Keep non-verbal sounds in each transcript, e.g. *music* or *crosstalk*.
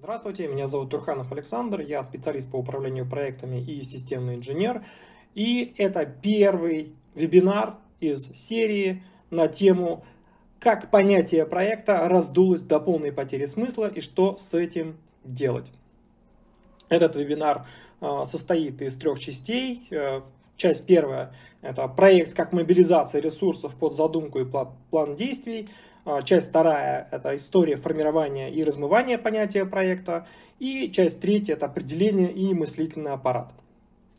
Здравствуйте, меня зовут Турханов Александр, я специалист по управлению проектами и системный инженер. И это первый вебинар из серии на тему «Как понятие проекта раздулось до полной потери смысла и что с этим делать». Этот вебинар а, состоит из трех частей. Э, часть первая – это проект как мобилизация ресурсов под задумку и план действий – часть вторая – это история формирования и размывания понятия проекта. И часть третья – это определение и мыслительный аппарат.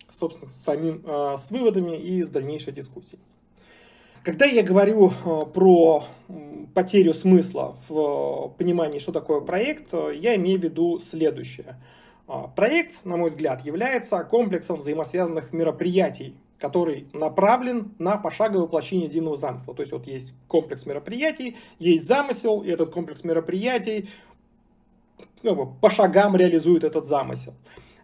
Собственно, с, самим, а, с выводами и с дальнейшей дискуссией. Когда я говорю а, про потерю смысла в понимании, что такое проект, я имею в виду следующее. Проект, на мой взгляд, является комплексом взаимосвязанных мероприятий, который направлен на пошаговое воплощение единого замысла. То есть вот есть комплекс мероприятий, есть замысел, и этот комплекс мероприятий ну, по шагам реализует этот замысел.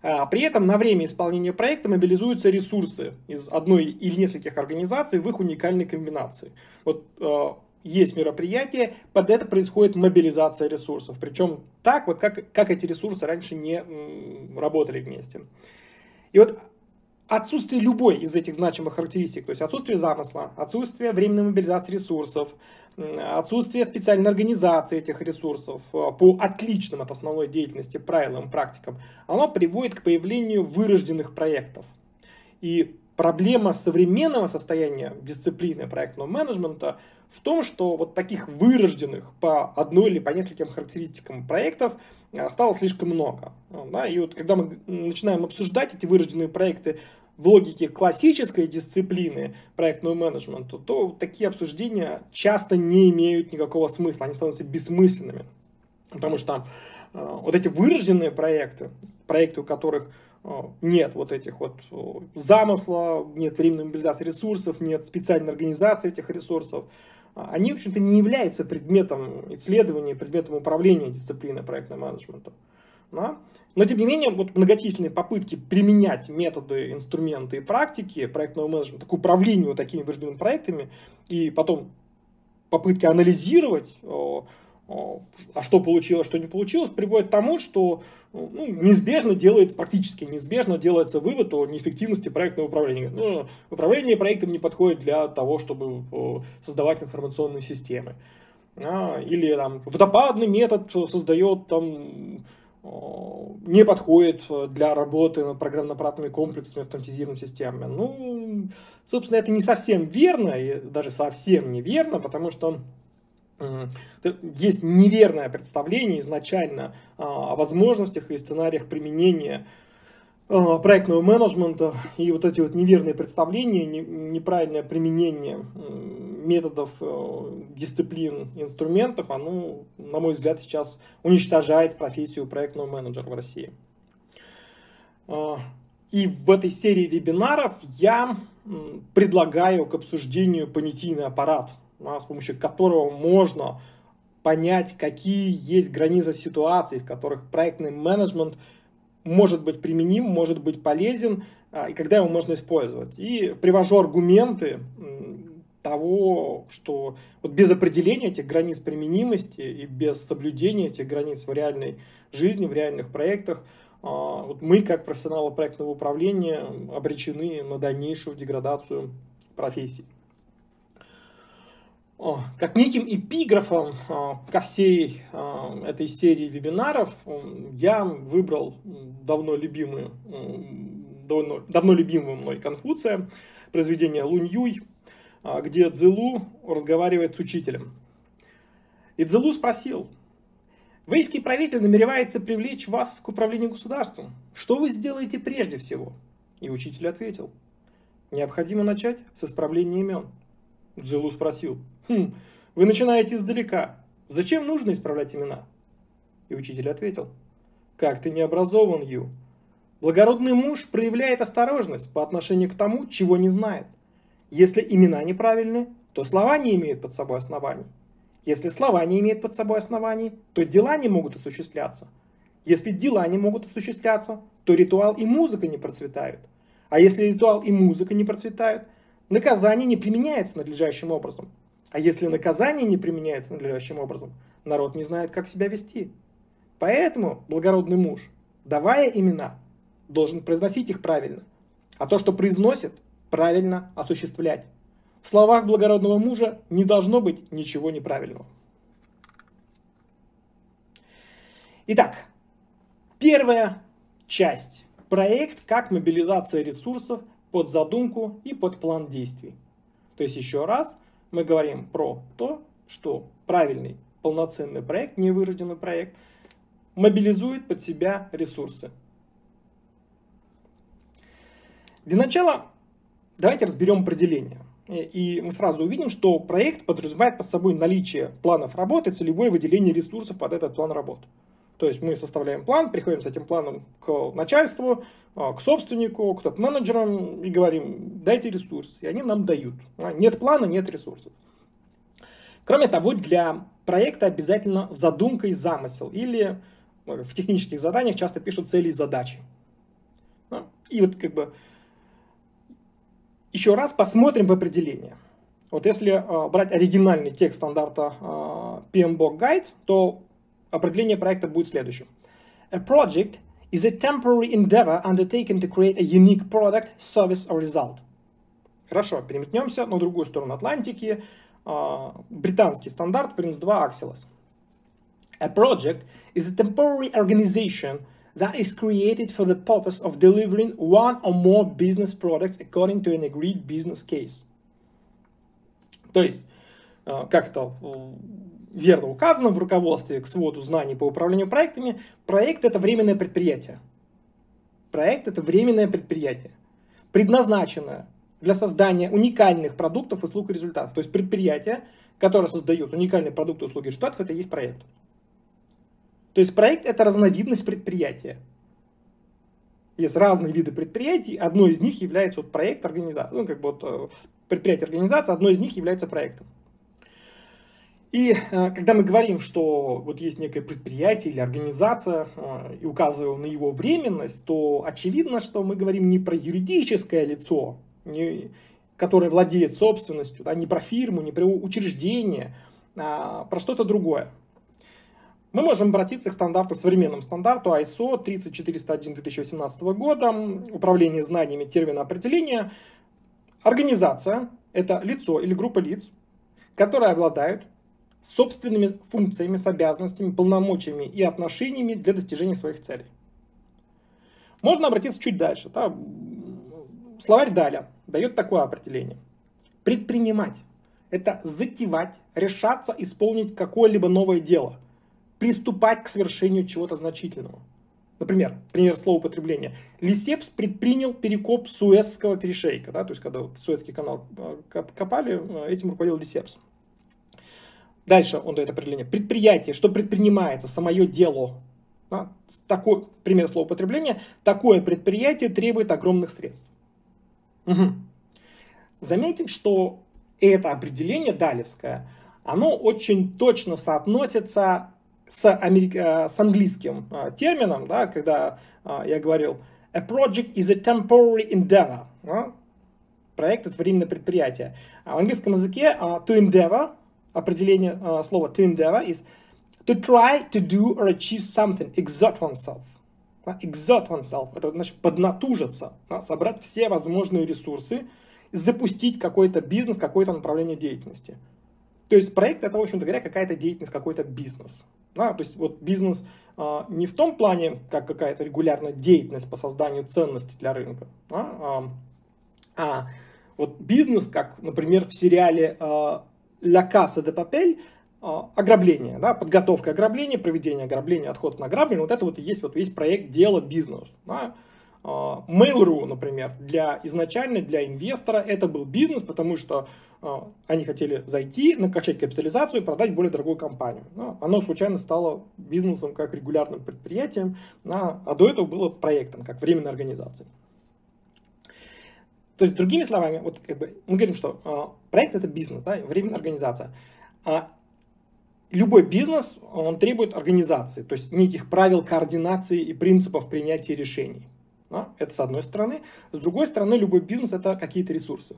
А при этом на время исполнения проекта мобилизуются ресурсы из одной или нескольких организаций в их уникальной комбинации. Вот э, есть мероприятие, под это происходит мобилизация ресурсов. Причем так, вот как, как эти ресурсы раньше не работали вместе. И вот отсутствие любой из этих значимых характеристик, то есть отсутствие замысла, отсутствие временной мобилизации ресурсов, отсутствие специальной организации этих ресурсов э, по отличным от основной деятельности правилам, практикам, оно приводит к появлению вырожденных проектов. И проблема современного состояния дисциплины проектного менеджмента в том, что вот таких вырожденных по одной или по нескольким характеристикам проектов э, стало слишком много. Да? И вот когда мы начинаем обсуждать эти вырожденные проекты в логике классической дисциплины проектного менеджмента, то такие обсуждения часто не имеют никакого смысла, они становятся бессмысленными. Потому что э, вот эти вырожденные проекты, проекты, у которых нет вот этих вот замысла, нет временной мобилизации ресурсов, нет специальной организации этих ресурсов, они, в общем-то, не являются предметом исследования, предметом управления дисциплиной проектного менеджмента. Да? Но, тем не менее, вот многочисленные попытки применять методы, инструменты и практики проектного менеджмента к управлению такими вырожденными проектами и потом попытки анализировать а что получилось, что не получилось, приводит к тому, что ну, неизбежно делается, практически неизбежно делается вывод о неэффективности проектного управления. Ну, управление проектом не подходит для того, чтобы создавать информационные системы. А, или там, водопадный метод создает там, не подходит для работы над программно-аппаратными комплексами, автоматизированными системами. Ну, собственно, это не совсем верно, и даже совсем неверно, потому что есть неверное представление изначально а, о возможностях и сценариях применения а, проектного менеджмента. И вот эти вот неверные представления, неправильное применение методов, э, дисциплин, инструментов, оно, на мой взгляд, сейчас уничтожает профессию проектного менеджера в России. А, и в этой серии вебинаров я предлагаю к обсуждению понятийный аппарат – с помощью которого можно понять, какие есть границы ситуаций, в которых проектный менеджмент может быть применим, может быть полезен, а, и когда его можно использовать. И привожу аргументы того, что вот без определения этих границ применимости и без соблюдения этих границ в реальной жизни, в реальных проектах, а, вот мы, как профессионалы проектного управления, обречены на дальнейшую деградацию профессии как неким эпиграфом а, ко всей а, этой серии вебинаров я выбрал давно любимую, давно, давно любимую мной Конфуция, произведение Лунь Юй, а, где Цзилу разговаривает с учителем. И Цзилу спросил, Вейский правитель намеревается привлечь вас к управлению государством. Что вы сделаете прежде всего? И учитель ответил, необходимо начать с исправления имен. Дзелу спросил, «Хм, вы начинаете издалека. Зачем нужно исправлять имена?» И учитель ответил, «Как ты не образован, Ю? Благородный муж проявляет осторожность по отношению к тому, чего не знает. Если имена неправильны, то слова не имеют под собой оснований. Если слова не имеют под собой оснований, то дела не могут осуществляться. Если дела не могут осуществляться, то ритуал и музыка не процветают. А если ритуал и музыка не процветают, наказание не применяется надлежащим образом. А если наказание не применяется надлежащим образом, народ не знает, как себя вести. Поэтому благородный муж, давая имена, должен произносить их правильно. А то, что произносит, правильно осуществлять. В словах благородного мужа не должно быть ничего неправильного. Итак, первая часть. Проект как мобилизация ресурсов под задумку и под план действий. То есть еще раз мы говорим про то, что правильный полноценный проект, невырожденный проект, мобилизует под себя ресурсы. Для начала давайте разберем определение. И мы сразу увидим, что проект подразумевает под собой наличие планов работы, целевое выделение ресурсов под этот план работы. То есть мы составляем план, приходим с этим планом к начальству, а, к собственнику, к топ-менеджерам и говорим, дайте ресурс. И они нам дают. А, нет плана, нет ресурсов. Кроме того, для проекта обязательно задумка и замысел. Или э, в технических заданиях часто пишут цели и задачи. А, и вот как бы еще раз посмотрим в определение. Вот если брать оригинальный текст стандарта PMBOK Guide, то Определение проекта будет следующим. A project is a temporary endeavor undertaken to create a unique product, service or result. Хорошо, переметнемся на другую сторону Атлантики. Британский стандарт PRINCE2 Axios. A project is a temporary organization that is created for the purpose of delivering one or more business products according to an agreed business case. То есть, как это верно указано в руководстве к своду знаний по управлению проектами, проект это временное предприятие. Проект это временное предприятие, предназначенное для создания уникальных продуктов, услуг и результатов. То есть предприятие, которое создает уникальные продукты, услуги и результатов, это и есть проект. То есть проект это разновидность предприятия. Есть разные виды предприятий, одно из них является вот проект организации, ну как бы вот э, предприятие организация, одно из них является проектом. И э, когда мы говорим, что вот есть некое предприятие или организация, э, и указываем на его временность, то очевидно, что мы говорим не про юридическое лицо, не, которое владеет собственностью, да, не про фирму, не про учреждение, а про что-то другое. Мы можем обратиться к стандарту, современному стандарту ISO 30401 2018 года, управление знаниями термина определения. Организация – это лицо или группа лиц, которые обладают собственными функциями, с обязанностями, полномочиями и отношениями для достижения своих целей. Можно обратиться чуть дальше. Да? Словарь Даля дает такое определение. Предпринимать – это затевать, решаться исполнить какое-либо новое дело, приступать к совершению чего-то значительного. Например, пример слова употребления. Лисепс предпринял перекоп Суэцкого перешейка. Да? То есть, когда вот Суэцкий канал э, копали, э, этим руководил Лисепс. Дальше он дает определение. Предприятие, что предпринимается, самое дело. Да, такой, пример слова употребления. Такое предприятие требует огромных средств. Угу. Заметим, что это определение далевское, оно очень точно соотносится с, америк... Э, с английским э, термином, да, когда э, я говорил a project is a temporary endeavor. Да? Проект это временное предприятие. А в английском языке to endeavor определение э, слова to endeavor is to try to do or achieve something, exert oneself. Exert oneself, это значит поднатужиться, да, собрать все возможные ресурсы, запустить какой-то бизнес, какое-то направление деятельности. То есть проект это, в общем-то говоря, какая-то деятельность, какой-то бизнес. Да, то есть вот бизнес э, не в том плане, как какая-то регулярная деятельность по созданию ценностей для рынка, да, а, а вот бизнес, как, например, в сериале э, Ля Casa de Papel ограбление, да, подготовка ограбления, проведение ограбления, отход с награбления, вот это вот есть вот весь проект дело бизнес. Да. А, Mail.ru, например, для, изначально для инвестора это был бизнес, потому что а, они хотели зайти, накачать капитализацию и продать более дорогую компанию. Да. Оно случайно стало бизнесом как регулярным предприятием, а до этого было проектом, как временной организацией. То есть, другими словами, вот как бы мы говорим, что э, проект это бизнес, да, временная организация. А любой бизнес, он требует организации, то есть неких правил координации и принципов принятия решений. Да? Это с одной стороны. С другой стороны, любой бизнес это какие-то ресурсы.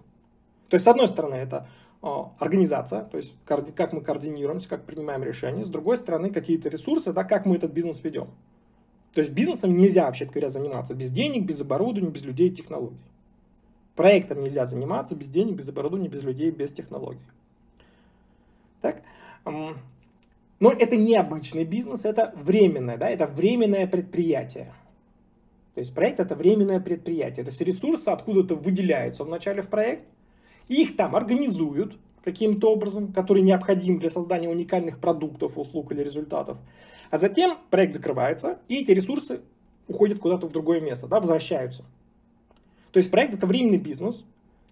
То есть, с одной стороны, это а, организация, то есть как мы координируемся, как принимаем решения. С другой стороны, какие-то ресурсы, да, как мы этот бизнес ведем. То есть бизнесом нельзя, вообще говоря, заниматься без денег, без оборудования, без людей и технологий. Проектом нельзя заниматься без денег, без оборудования, без людей, без технологий. Так? Но это не обычный бизнес, это временное, да, это временное предприятие. То есть проект это временное предприятие. То есть ресурсы откуда-то выделяются вначале в проект, их там организуют каким-то образом, который необходим для создания уникальных продуктов, услуг или результатов. А затем проект закрывается, и эти ресурсы уходят куда-то в другое место, да, возвращаются. То есть проект это временный бизнес,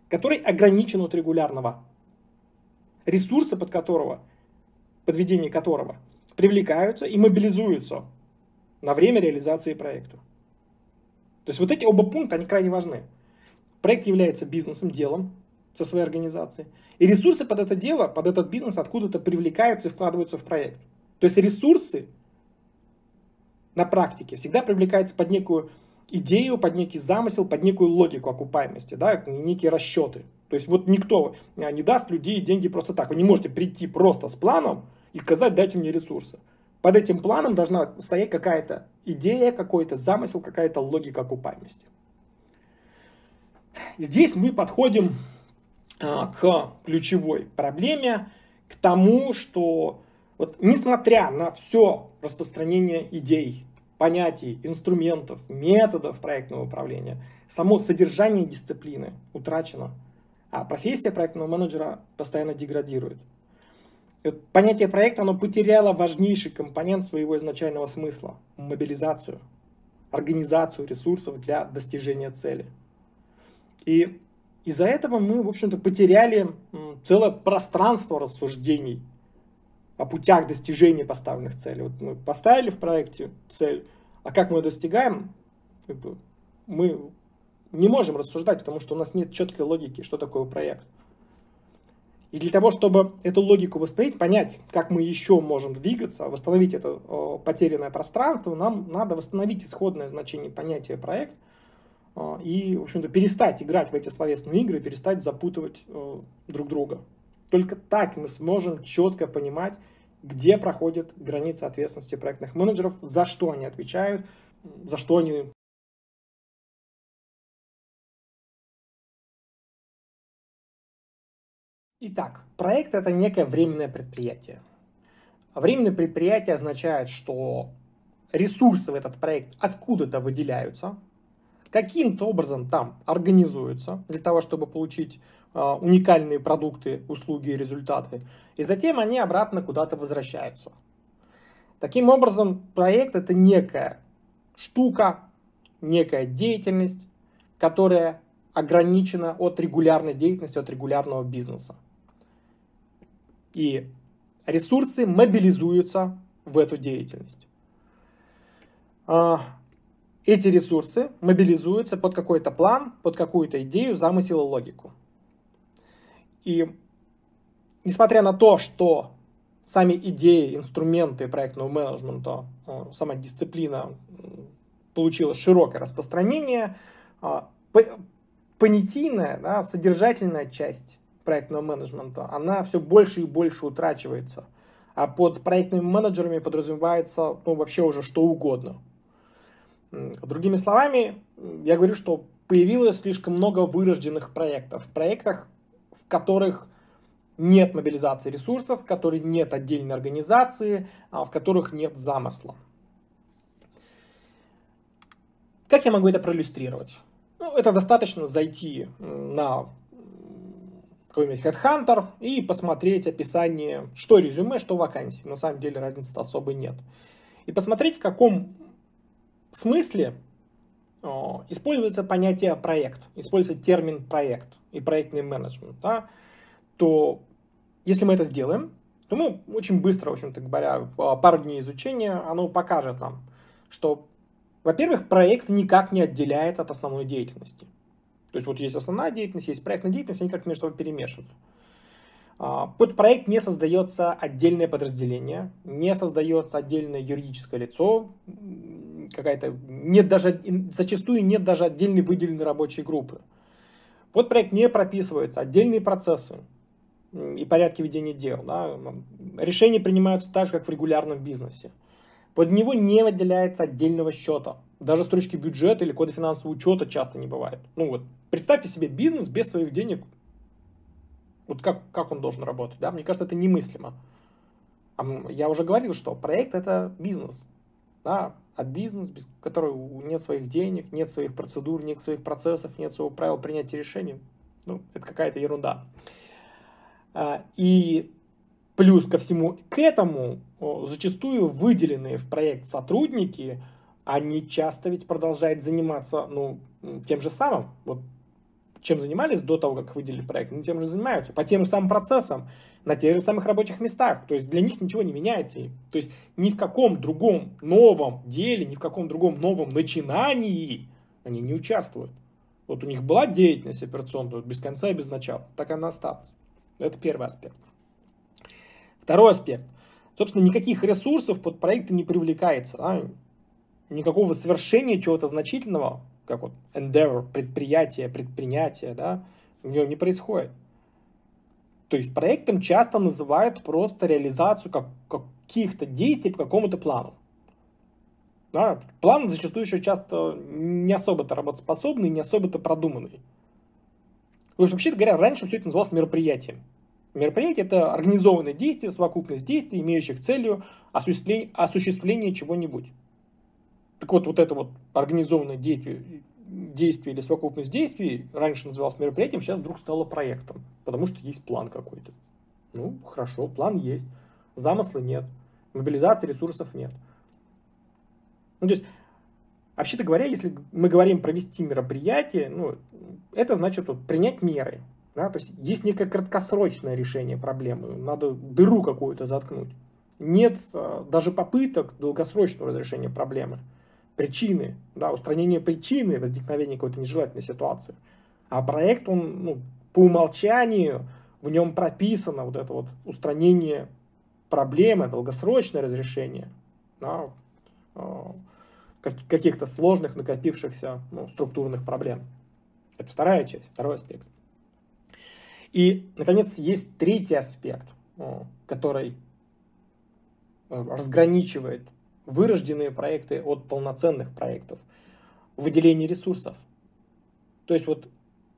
который ограничен от регулярного. Ресурсы, под которого подведение которого привлекаются и мобилизуются на время реализации проекта. То есть вот эти оба пункта, они крайне важны. Проект является бизнесом, делом со своей организацией. И ресурсы под это дело, под этот бизнес откуда-то привлекаются и вкладываются в проект. То есть ресурсы на практике всегда привлекаются под некую идею, под некий замысел, под некую логику окупаемости, да, некие расчеты. То есть вот никто не даст людей деньги просто так. Вы не можете прийти просто с планом и сказать, дайте мне ресурсы. Под этим планом должна стоять какая-то идея, какой-то замысел, какая-то логика окупаемости. Здесь мы подходим а, к ключевой проблеме, к тому, что вот, несмотря на все распространение идей, понятий, инструментов, методов проектного управления, само содержание дисциплины утрачено, а профессия проектного менеджера постоянно деградирует понятие проекта, оно потеряло важнейший компонент своего изначального смысла – мобилизацию, организацию ресурсов для достижения цели. И из-за этого мы, в общем-то, потеряли целое пространство рассуждений о путях достижения поставленных целей. Вот мы поставили в проекте цель, а как мы ее достигаем, мы не можем рассуждать, потому что у нас нет четкой логики, что такое проект. И для того, чтобы эту логику восстановить, понять, как мы еще можем двигаться, восстановить это потерянное пространство, нам надо восстановить исходное значение понятия проект и, в общем-то, перестать играть в эти словесные игры, перестать запутывать друг друга. Только так мы сможем четко понимать, где проходит граница ответственности проектных менеджеров, за что они отвечают, за что они Итак, проект это некое временное предприятие. Временное предприятие означает, что ресурсы в этот проект откуда-то выделяются, каким-то образом там организуются для того, чтобы получить э, уникальные продукты, услуги и результаты, и затем они обратно куда-то возвращаются. Таким образом, проект это некая штука, некая деятельность, которая ограничена от регулярной деятельности, от регулярного бизнеса. И ресурсы мобилизуются в эту деятельность. Эти ресурсы мобилизуются под какой-то план, под какую-то идею, замысел и логику. И несмотря на то, что сами идеи, инструменты проектного менеджмента, а, сама дисциплина получила широкое распространение, а, понятийная, да, содержательная часть проектного менеджмента, она все больше и больше утрачивается. А под проектными менеджерами подразумевается ну, вообще уже что угодно. Другими словами, я говорю, что появилось слишком много вырожденных проектов. Проектах, в которых нет мобилизации ресурсов, в которых нет отдельной организации, а в которых нет замысла. Как я могу это проиллюстрировать? Ну, это достаточно зайти на какой-нибудь Headhunter и посмотреть описание, что резюме, что вакансии. На самом деле разницы особой нет. И посмотреть, в каком смысле используется понятие проект, используется термин проект и проектный менеджмент, да, то если мы это сделаем, то мы очень быстро, в общем-то говоря, пару дней изучения, оно покажет нам, что, во-первых, проект никак не отделяет от основной деятельности. То есть вот есть основная деятельность, есть проектная деятельность, они как-то между собой перемешаны. А, под проект не создается отдельное подразделение, не создается отдельное юридическое лицо, какая-то нет даже зачастую нет даже отдельной выделенной рабочей группы. Под проект не прописываются отдельные процессы, и порядке ведения дел. Да? Решения принимаются так же, как в регулярном бизнесе. Под него не выделяется отдельного счета. Даже строчки бюджета или кода финансового учета часто не бывает. Ну вот, представьте себе бизнес без своих денег. Вот как, как он должен работать, да? Мне кажется, это немыслимо. Я уже говорил, что проект это бизнес. Да? А бизнес, без которого нет своих денег, нет своих процедур, нет своих процессов, нет своего правила принятия решений, ну, это какая-то ерунда. А, и плюс ко всему к этому, зачастую выделенные в проект сотрудники, они часто ведь продолжают заниматься, ну, тем же самым. Вот чем занимались до того, как выделили проект, ну, тем же занимаются, по тем же самым процессам, на тех же самых рабочих местах. То есть для них ничего не меняется. То есть ни в каком другом новом деле, ни в каком другом новом начинании они не участвуют. Вот у них была деятельность операционная без конца и без начала, так она осталась. Это первый аспект. Второй аспект. Собственно, никаких ресурсов под проекты не привлекается. Да? Никакого совершения чего-то значительного как вот endeavor, предприятие, предпринятие, да, в нем не происходит. То есть проектом часто называют просто реализацию как, каких-то действий по какому-то плану. Да, план зачастую еще часто не особо-то работоспособный, не особо-то продуманный. То есть, вообще говоря, раньше все это называлось мероприятием. Мероприятие – это организованное действие, совокупность действий, имеющих целью осуществление, осуществление чего-нибудь. Так вот, вот это вот организованное действие, действие или совокупность действий раньше называлось мероприятием, сейчас вдруг стало проектом, потому что есть план какой-то. Ну, хорошо, план есть, замысла нет, мобилизации ресурсов нет. Ну, то есть, вообще-то говоря, если мы говорим провести мероприятие, ну, это значит вот, принять меры. Да? То есть, есть некое краткосрочное решение проблемы, надо дыру какую-то заткнуть. Нет а, даже попыток долгосрочного разрешения проблемы причины, да, устранение причины возникновения какой-то нежелательной ситуации. А проект, он ну, по умолчанию, в нем прописано вот это вот устранение проблемы, долгосрочное разрешение да, а, каких-то сложных накопившихся ну, структурных проблем. Это вторая часть, второй аспект. И, наконец, есть третий аспект, который э, разграничивает вырожденные проекты от полноценных проектов. Выделение ресурсов. То есть вот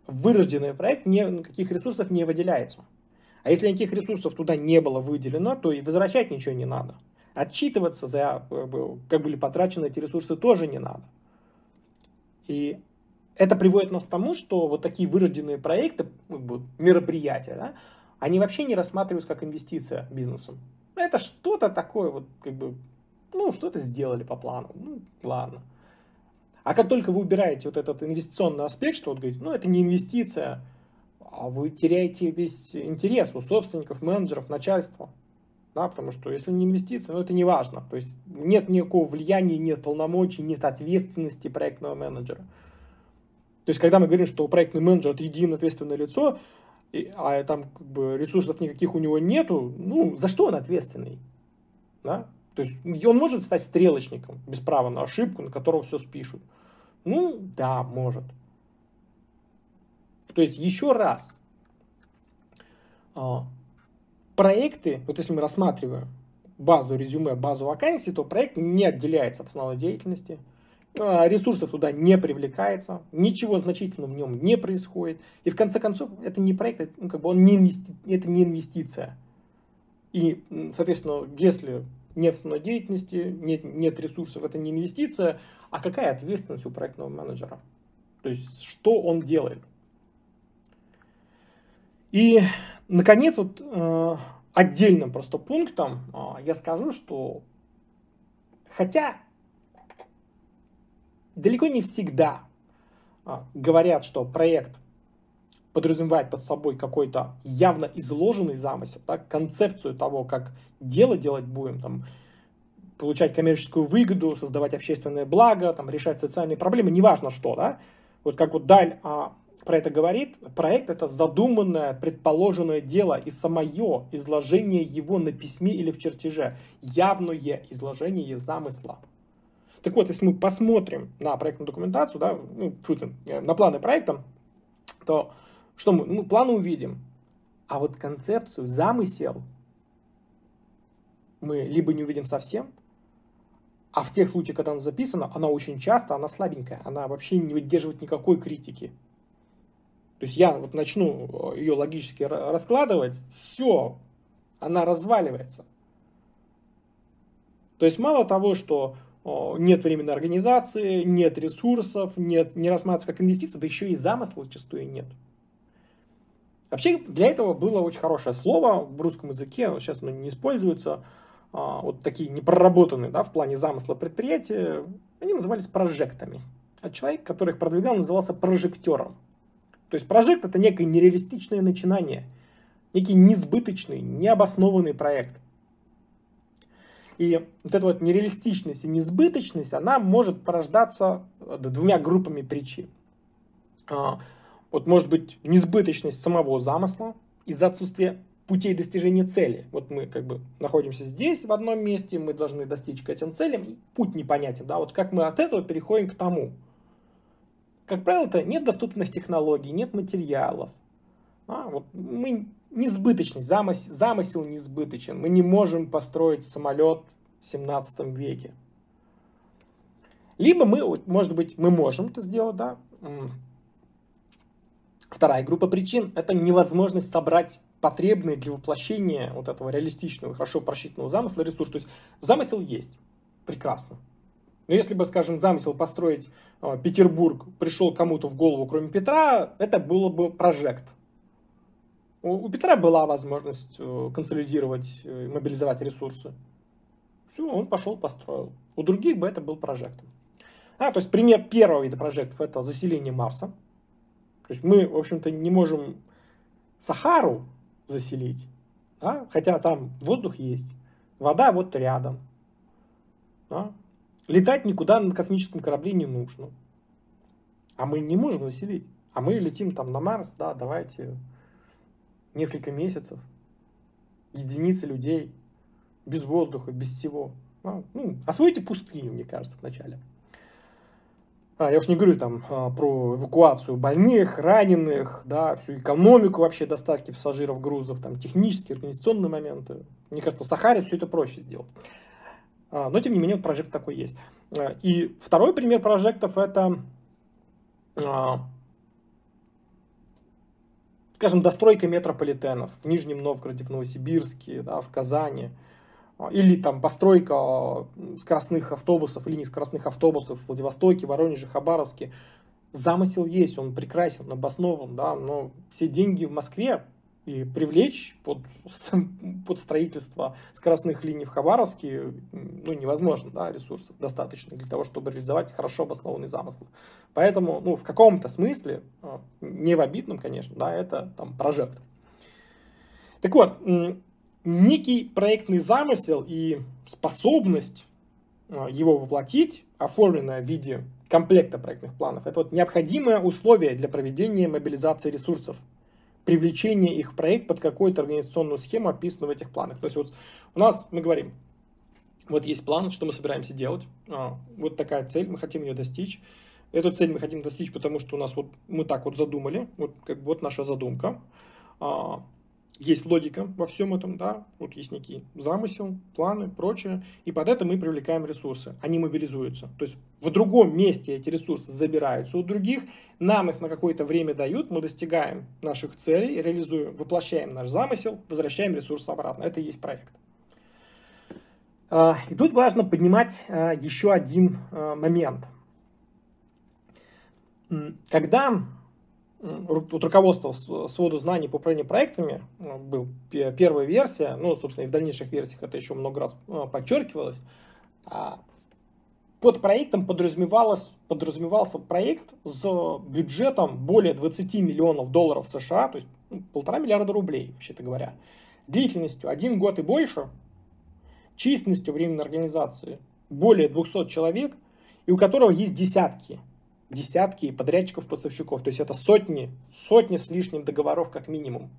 вырожденный проект никаких ресурсов не выделяется. А если никаких ресурсов туда не было выделено, то и возвращать ничего не надо. Отчитываться за как были потрачены эти ресурсы тоже не надо. И это приводит нас к тому, что вот такие вырожденные проекты, мероприятия, да, они вообще не рассматриваются как инвестиция бизнесу. Это что-то такое, вот как бы ну, что-то сделали по плану. Ну, ладно. А как только вы убираете вот этот инвестиционный аспект, что вот говорите, ну, это не инвестиция, а вы теряете весь интерес у собственников, менеджеров, начальства. Да, потому что если не инвестиция, ну это не важно. То есть нет никакого влияния, нет полномочий, нет ответственности проектного менеджера. То есть когда мы говорим, что проектный менеджер это единое ответственное лицо, и, а там как бы ресурсов никаких у него нету, ну за что он ответственный? Да? То есть он может стать стрелочником без права на ошибку, на которого все спишут. Ну, да, может. То есть еще раз, а, проекты, вот если мы рассматриваем базу резюме, базу вакансий, то проект не отделяется от основной деятельности, а, ресурсов туда не привлекается, ничего значительного в нем не происходит. И в конце концов, это не проект, это, ну, как бы он не инвести... это не инвестиция. И, соответственно, если нет основной деятельности, нет, нет ресурсов, это не инвестиция, а какая ответственность у проектного менеджера? То есть, что он делает? И, наконец, вот э, отдельным просто пунктом э, я скажу, что хотя далеко не всегда э, говорят, что проект подразумевает под собой какой-то явно изложенный замысел, да, концепцию того, как дело делать будем, там, получать коммерческую выгоду, создавать общественное благо, там, решать социальные проблемы, неважно что, да, вот как вот Даль а, про это говорит, проект это задуманное, предположенное дело и самое изложение его на письме или в чертеже, явное изложение замысла. Так вот, если мы посмотрим на проектную документацию, да, ну, на планы проекта, то что мы, мы планы увидим. А вот концепцию, замысел мы либо не увидим совсем, а в тех случаях, когда она записана, она очень часто, она слабенькая, она вообще не выдерживает никакой критики. То есть я вот начну э, ее логически раскладывать, все, она разваливается. То есть мало того, что нет временной организации, нет ресурсов, нет, не рассматривается как инвестиция, да еще и замысла зачастую нет. Вообще для этого было очень хорошее слово в русском языке, сейчас оно не используется, а, вот такие непроработанные да, в плане замысла предприятия, они назывались прожектами. А человек, который их продвигал, назывался прожектором. То есть прожект это некое нереалистичное начинание, некий несбыточный, необоснованный проект. И вот эта вот нереалистичность и несбыточность, она может порождаться э, двумя группами причин. Вот может быть несбыточность самого замысла из-за отсутствия путей достижения цели. Вот мы как бы находимся здесь, в одном месте, мы должны достичь к этим целям, и путь непонятен, да, вот как мы от этого переходим к тому. Как правило-то нет доступных технологий, нет материалов. А, вот мы несбыточность, замысел, замысел несбыточен. Мы не можем построить самолет в 17 веке. Либо мы, может быть, мы можем это сделать, да. Вторая группа причин – это невозможность собрать потребные для воплощения вот этого реалистичного, хорошо просчитанного замысла ресурс. То есть замысел есть, прекрасно. Но если бы, скажем, замысел построить э, Петербург пришел кому-то в голову, кроме Петра, это было бы прожект. У, у Петра была возможность э, консолидировать, э, мобилизовать ресурсы. Все, он пошел, построил. У других бы это был прожектом. А, то есть пример первого вида прожектов это заселение Марса. То есть мы, в общем-то, не можем Сахару заселить, да? хотя там воздух есть, вода вот рядом. Да? Летать никуда на космическом корабле не нужно. А мы не можем заселить. А мы летим там на Марс, да, давайте несколько месяцев, единицы людей, без воздуха, без всего. Ну, освойте пустыню, мне кажется, вначале. А, я уж не говорю там а, про эвакуацию больных, раненых, да, всю экономику вообще доставки пассажиров, грузов, там технические, организационные моменты. Мне кажется, в Сахаре все это проще сделать. А, но, тем не менее, вот прожект такой есть. И второй пример прожектов это, скажем, достройка метрополитенов в Нижнем Новгороде, в Новосибирске, да, в Казани – или там постройка скоростных автобусов, линий скоростных автобусов в Владивостоке, Воронеже, Хабаровске. Замысел есть, он прекрасен, обоснован, да, но все деньги в Москве и привлечь под, под строительство скоростных линий в Хабаровске ну, невозможно, да, ресурсов достаточно для того, чтобы реализовать хорошо обоснованный замысл. Поэтому, ну, в каком-то смысле, а, не в обидном, конечно, да, это там прожект. Так вот, некий проектный замысел и способность а, его воплотить, оформленная в виде комплекта проектных планов, это вот необходимое условие для проведения мобилизации ресурсов, привлечения их в проект под какую-то организационную схему, описанную в этих планах. То есть вот у нас, мы говорим, вот есть план, что мы собираемся делать, а, вот такая цель, мы хотим ее достичь. Эту цель мы хотим достичь, потому что у нас вот мы так вот задумали, вот как бы вот наша задумка. Есть логика во всем этом, да, вот есть некий замысел, планы, прочее, и под это мы привлекаем ресурсы, они мобилизуются. То есть в другом месте эти ресурсы забираются у других, нам их на какое-то время дают, мы достигаем наших целей, реализуем, воплощаем наш замысел, возвращаем ресурсы обратно. Это и есть проект. А, и тут важно поднимать а, еще один а, момент. Когда вот руководство своду знаний по управлению проектами ну, был первая версия, ну, собственно, и в дальнейших версиях это еще много раз а, подчеркивалось. А, под проектом подразумевалось, подразумевался проект с бюджетом более 20 миллионов долларов США, то есть ну, полтора миллиарда рублей, вообще-то говоря, длительностью один год и больше, численностью временной организации более 200 человек, и у которого есть десятки десятки подрядчиков-поставщиков. То есть это сотни, сотни с лишним договоров как минимум.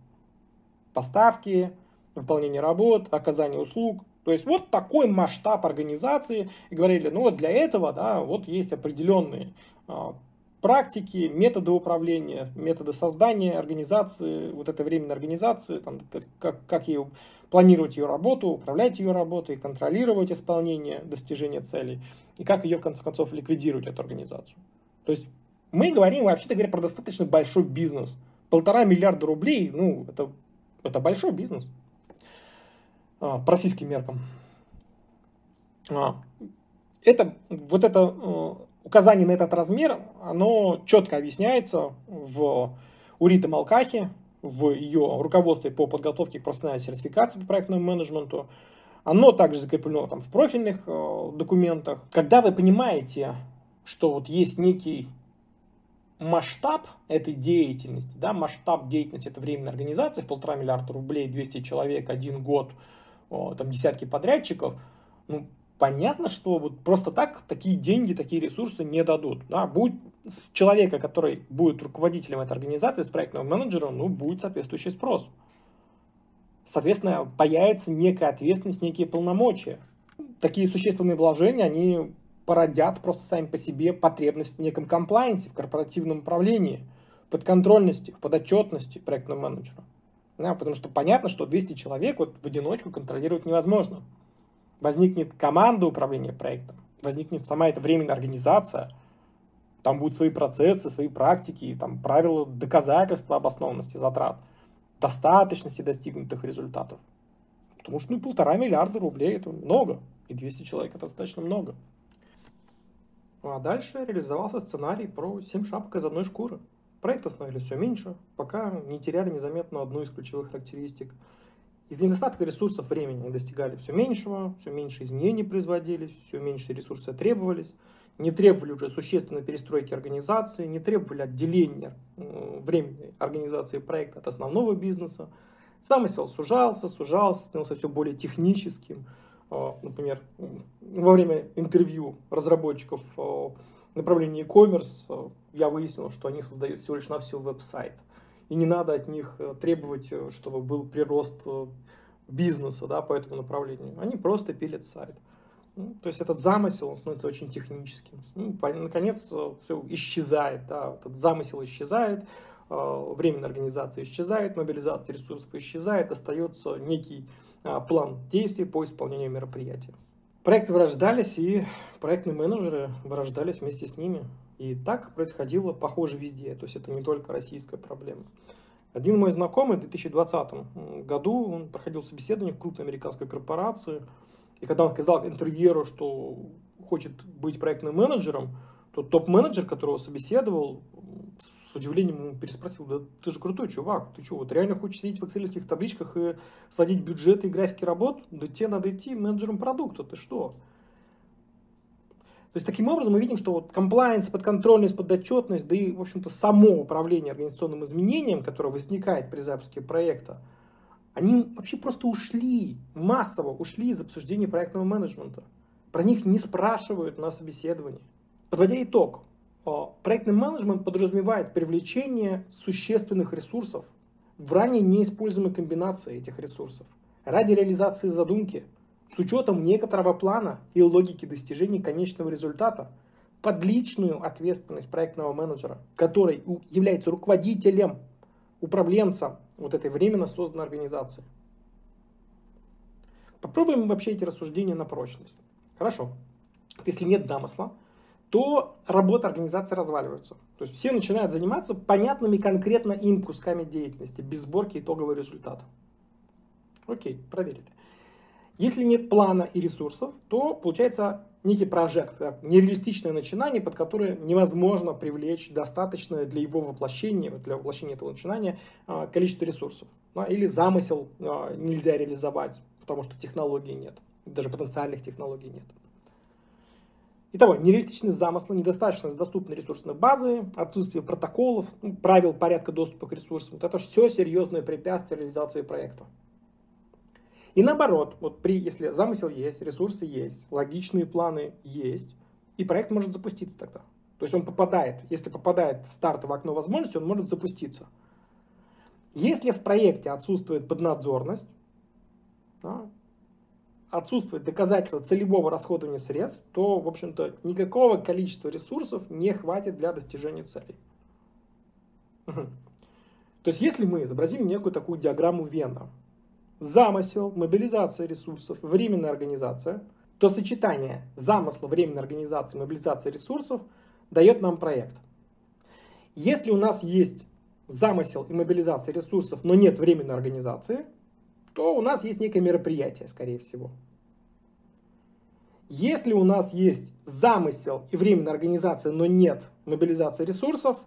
Поставки, выполнение работ, оказание услуг. То есть вот такой масштаб организации. И говорили, ну вот для этого, да, вот есть определенные а, практики, методы управления, методы создания организации, вот этой временной организации, там, как, как ее, планировать ее работу, управлять ее работой, контролировать исполнение, достижение целей, и как ее, в конце концов, ликвидировать, эту организацию. То есть мы говорим, вообще-то говоря, про достаточно большой бизнес. Полтора миллиарда рублей, ну, это, это большой бизнес. А, по российским меркам. А, это, вот это э, указание на этот размер, оно четко объясняется в Урита Малкахе, в ее руководстве по подготовке к профессиональной сертификации по проектному менеджменту. Оно также закреплено там в профильных э, документах. Когда вы понимаете, что вот есть некий масштаб этой деятельности, да, масштаб деятельности это временной организации в полтора миллиарда рублей, 200 человек, один год, там десятки подрядчиков, ну, понятно, что вот просто так такие деньги, такие ресурсы не дадут. Да? Будет с человека, который будет руководителем этой организации, с проектным менеджером, ну, будет соответствующий спрос. Соответственно, появится некая ответственность, некие полномочия. Такие существенные вложения, они породят просто сами по себе потребность в неком комплайенсе, в корпоративном управлении, в подконтрольности, в подотчетности проектного менеджера. Да, потому что понятно, что 200 человек вот в одиночку контролировать невозможно возникнет команда управления проектом, возникнет сама эта временная организация, там будут свои процессы, свои практики, там правила доказательства обоснованности затрат, достаточности достигнутых результатов. Потому что ну, полтора миллиарда рублей это много, и 200 человек это достаточно много. Ну, а дальше реализовался сценарий про 7 шапок из одной шкуры. Проекты становились все меньше, пока не теряли незаметно одну из ключевых характеристик – из недостатка ресурсов времени достигали все меньшего, все меньше изменений производились, все меньше ресурсов требовались, не требовали уже существенной перестройки организации, не требовали отделения временной организации проекта от основного бизнеса. Замысел сужался, сужался, становился все более техническим. А, например, во время интервью разработчиков а, направления e-commerce а, я выяснил, что они создают всего лишь на все веб-сайт и не надо от них э, требовать, э, чтобы был прирост э, бизнеса да, по этому направлению. Они просто пилят сайт. Ну, то есть этот замысел он становится очень техническим. Ну, наконец, все исчезает, да, этот замысел исчезает, временная организация исчезает, мобилизация ресурсов исчезает, остается некий план действий по исполнению мероприятия. Проекты вырождались, и проектные менеджеры вырождались вместе с ними. И так происходило, похоже, везде. То есть это не только российская проблема. Один мой знакомый в 2020 году он проходил собеседование в крупной американской корпорации. И когда он сказал интервьюеру, что хочет быть проектным менеджером, то топ-менеджер, которого собеседовал, с удивлением ему переспросил, да ты же крутой чувак, ты что, вот реально хочешь сидеть в экселевских табличках и сводить бюджеты и графики работ? Да тебе надо идти менеджером продукта, ты что? То есть, таким образом, мы видим, что вот комплайенс, подконтрольность, подотчетность, да и, в общем-то, само управление организационным изменением, которое возникает при запуске проекта, они вообще просто ушли, массово ушли из обсуждения проектного менеджмента. Про них не спрашивают на собеседовании. Подводя итог, проектный менеджмент подразумевает привлечение существенных ресурсов в ранее неиспользуемой комбинации этих ресурсов ради реализации задумки – с учетом некоторого плана и логики достижения конечного результата под личную ответственность проектного менеджера, который является руководителем, управленцем вот этой временно созданной организации. Попробуем вообще эти рассуждения на прочность. Хорошо. Если нет замысла, то работа организации разваливается. То есть все начинают заниматься понятными конкретно им кусками деятельности, без сборки итогового результата. Окей, проверили. Если нет плана и ресурсов, то получается некий прожект, нереалистичное начинание, под которое невозможно привлечь достаточное для его воплощения, для воплощения этого начинания а, количество ресурсов. Или замысел а, нельзя реализовать, потому что технологий нет, даже потенциальных технологий нет. Итого, нереалистичность замысла, недостаточность доступной ресурсной базы, отсутствие протоколов, ну, правил порядка доступа к ресурсам. Вот это все серьезные препятствия реализации проекта. И наоборот, вот при, если замысел есть, ресурсы есть, логичные планы есть, и проект может запуститься тогда. То есть он попадает, если попадает в стартовое окно возможностей, он может запуститься. Если в проекте отсутствует поднадзорность, да, отсутствует доказательство целевого расходования средств, то, в общем-то, никакого количества ресурсов не хватит для достижения целей. То есть, если мы изобразим некую такую диаграмму Вена, замысел, мобилизация ресурсов, временная организация, то сочетание замысла, временной организации, мобилизации ресурсов дает нам проект. Если у нас есть замысел и мобилизация ресурсов, но нет временной организации, то у нас есть некое мероприятие, скорее всего. Если у нас есть замысел и временная организация, но нет мобилизации ресурсов,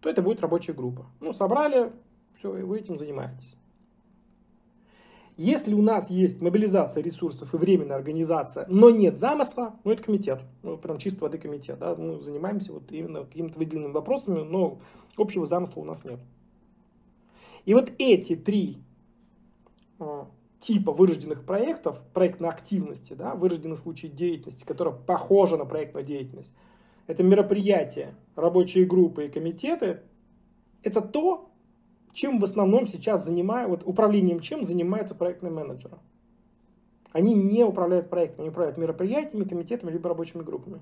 то это будет рабочая группа. Ну, собрали, все, и вы этим занимаетесь. Если у нас есть мобилизация ресурсов и временная организация, но нет замысла, ну это комитет, ну прям чисто воды комитет, да, мы занимаемся вот именно какими-то выделенными вопросами, но общего замысла у нас нет. И вот эти три типа вырожденных проектов, проектной активности, да, вырожденных случаев деятельности, которая похожа на проектную деятельность, это мероприятия, рабочие группы и комитеты, это то, чем в основном сейчас занимают, вот управлением чем занимаются проектные менеджеры. Они не управляют проектами, они управляют мероприятиями, комитетами, либо рабочими группами.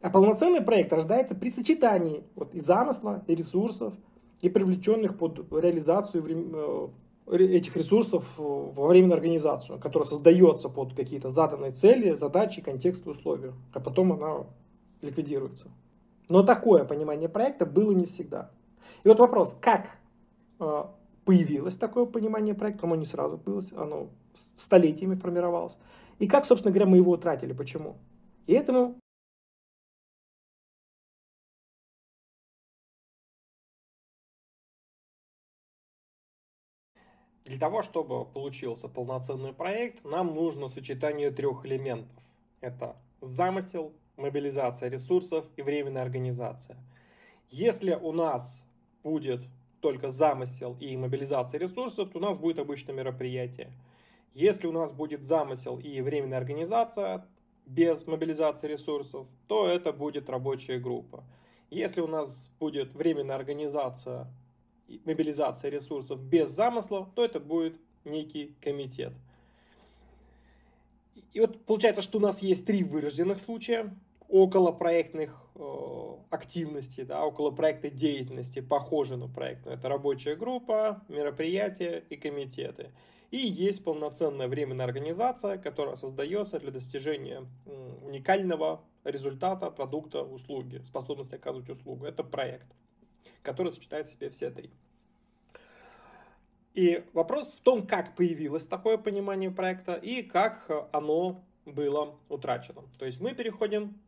А полноценный проект рождается при сочетании вот, и замысла, и ресурсов, и привлеченных под реализацию э, этих ресурсов во временную организацию, которая создается под какие-то заданные цели, задачи, контекст и условия, а потом она ликвидируется. Но такое понимание проекта было не всегда. И вот вопрос, как э, появилось такое понимание проекта, оно не сразу появилось, оно столетиями формировалось. И как, собственно говоря, мы его утратили, почему? И этому Для того, чтобы получился полноценный проект, нам нужно сочетание трех элементов. Это замысел, мобилизация ресурсов и временная организация. Если у нас будет только замысел и мобилизация ресурсов, то у нас будет обычное мероприятие. Если у нас будет замысел и временная организация без мобилизации ресурсов, то это будет рабочая группа. Если у нас будет временная организация мобилизация ресурсов без замысла, то это будет некий комитет. И вот получается, что у нас есть три вырожденных случая около проектных э, активностей, да, около проектной деятельности, похожи на проектную. Это рабочая группа, мероприятия и комитеты. И есть полноценная временная организация, которая создается для достижения уникального результата, продукта, услуги, способности оказывать услугу. Это проект, который сочетает в себе все три. И вопрос в том, как появилось такое понимание проекта и как оно было утрачено. То есть мы переходим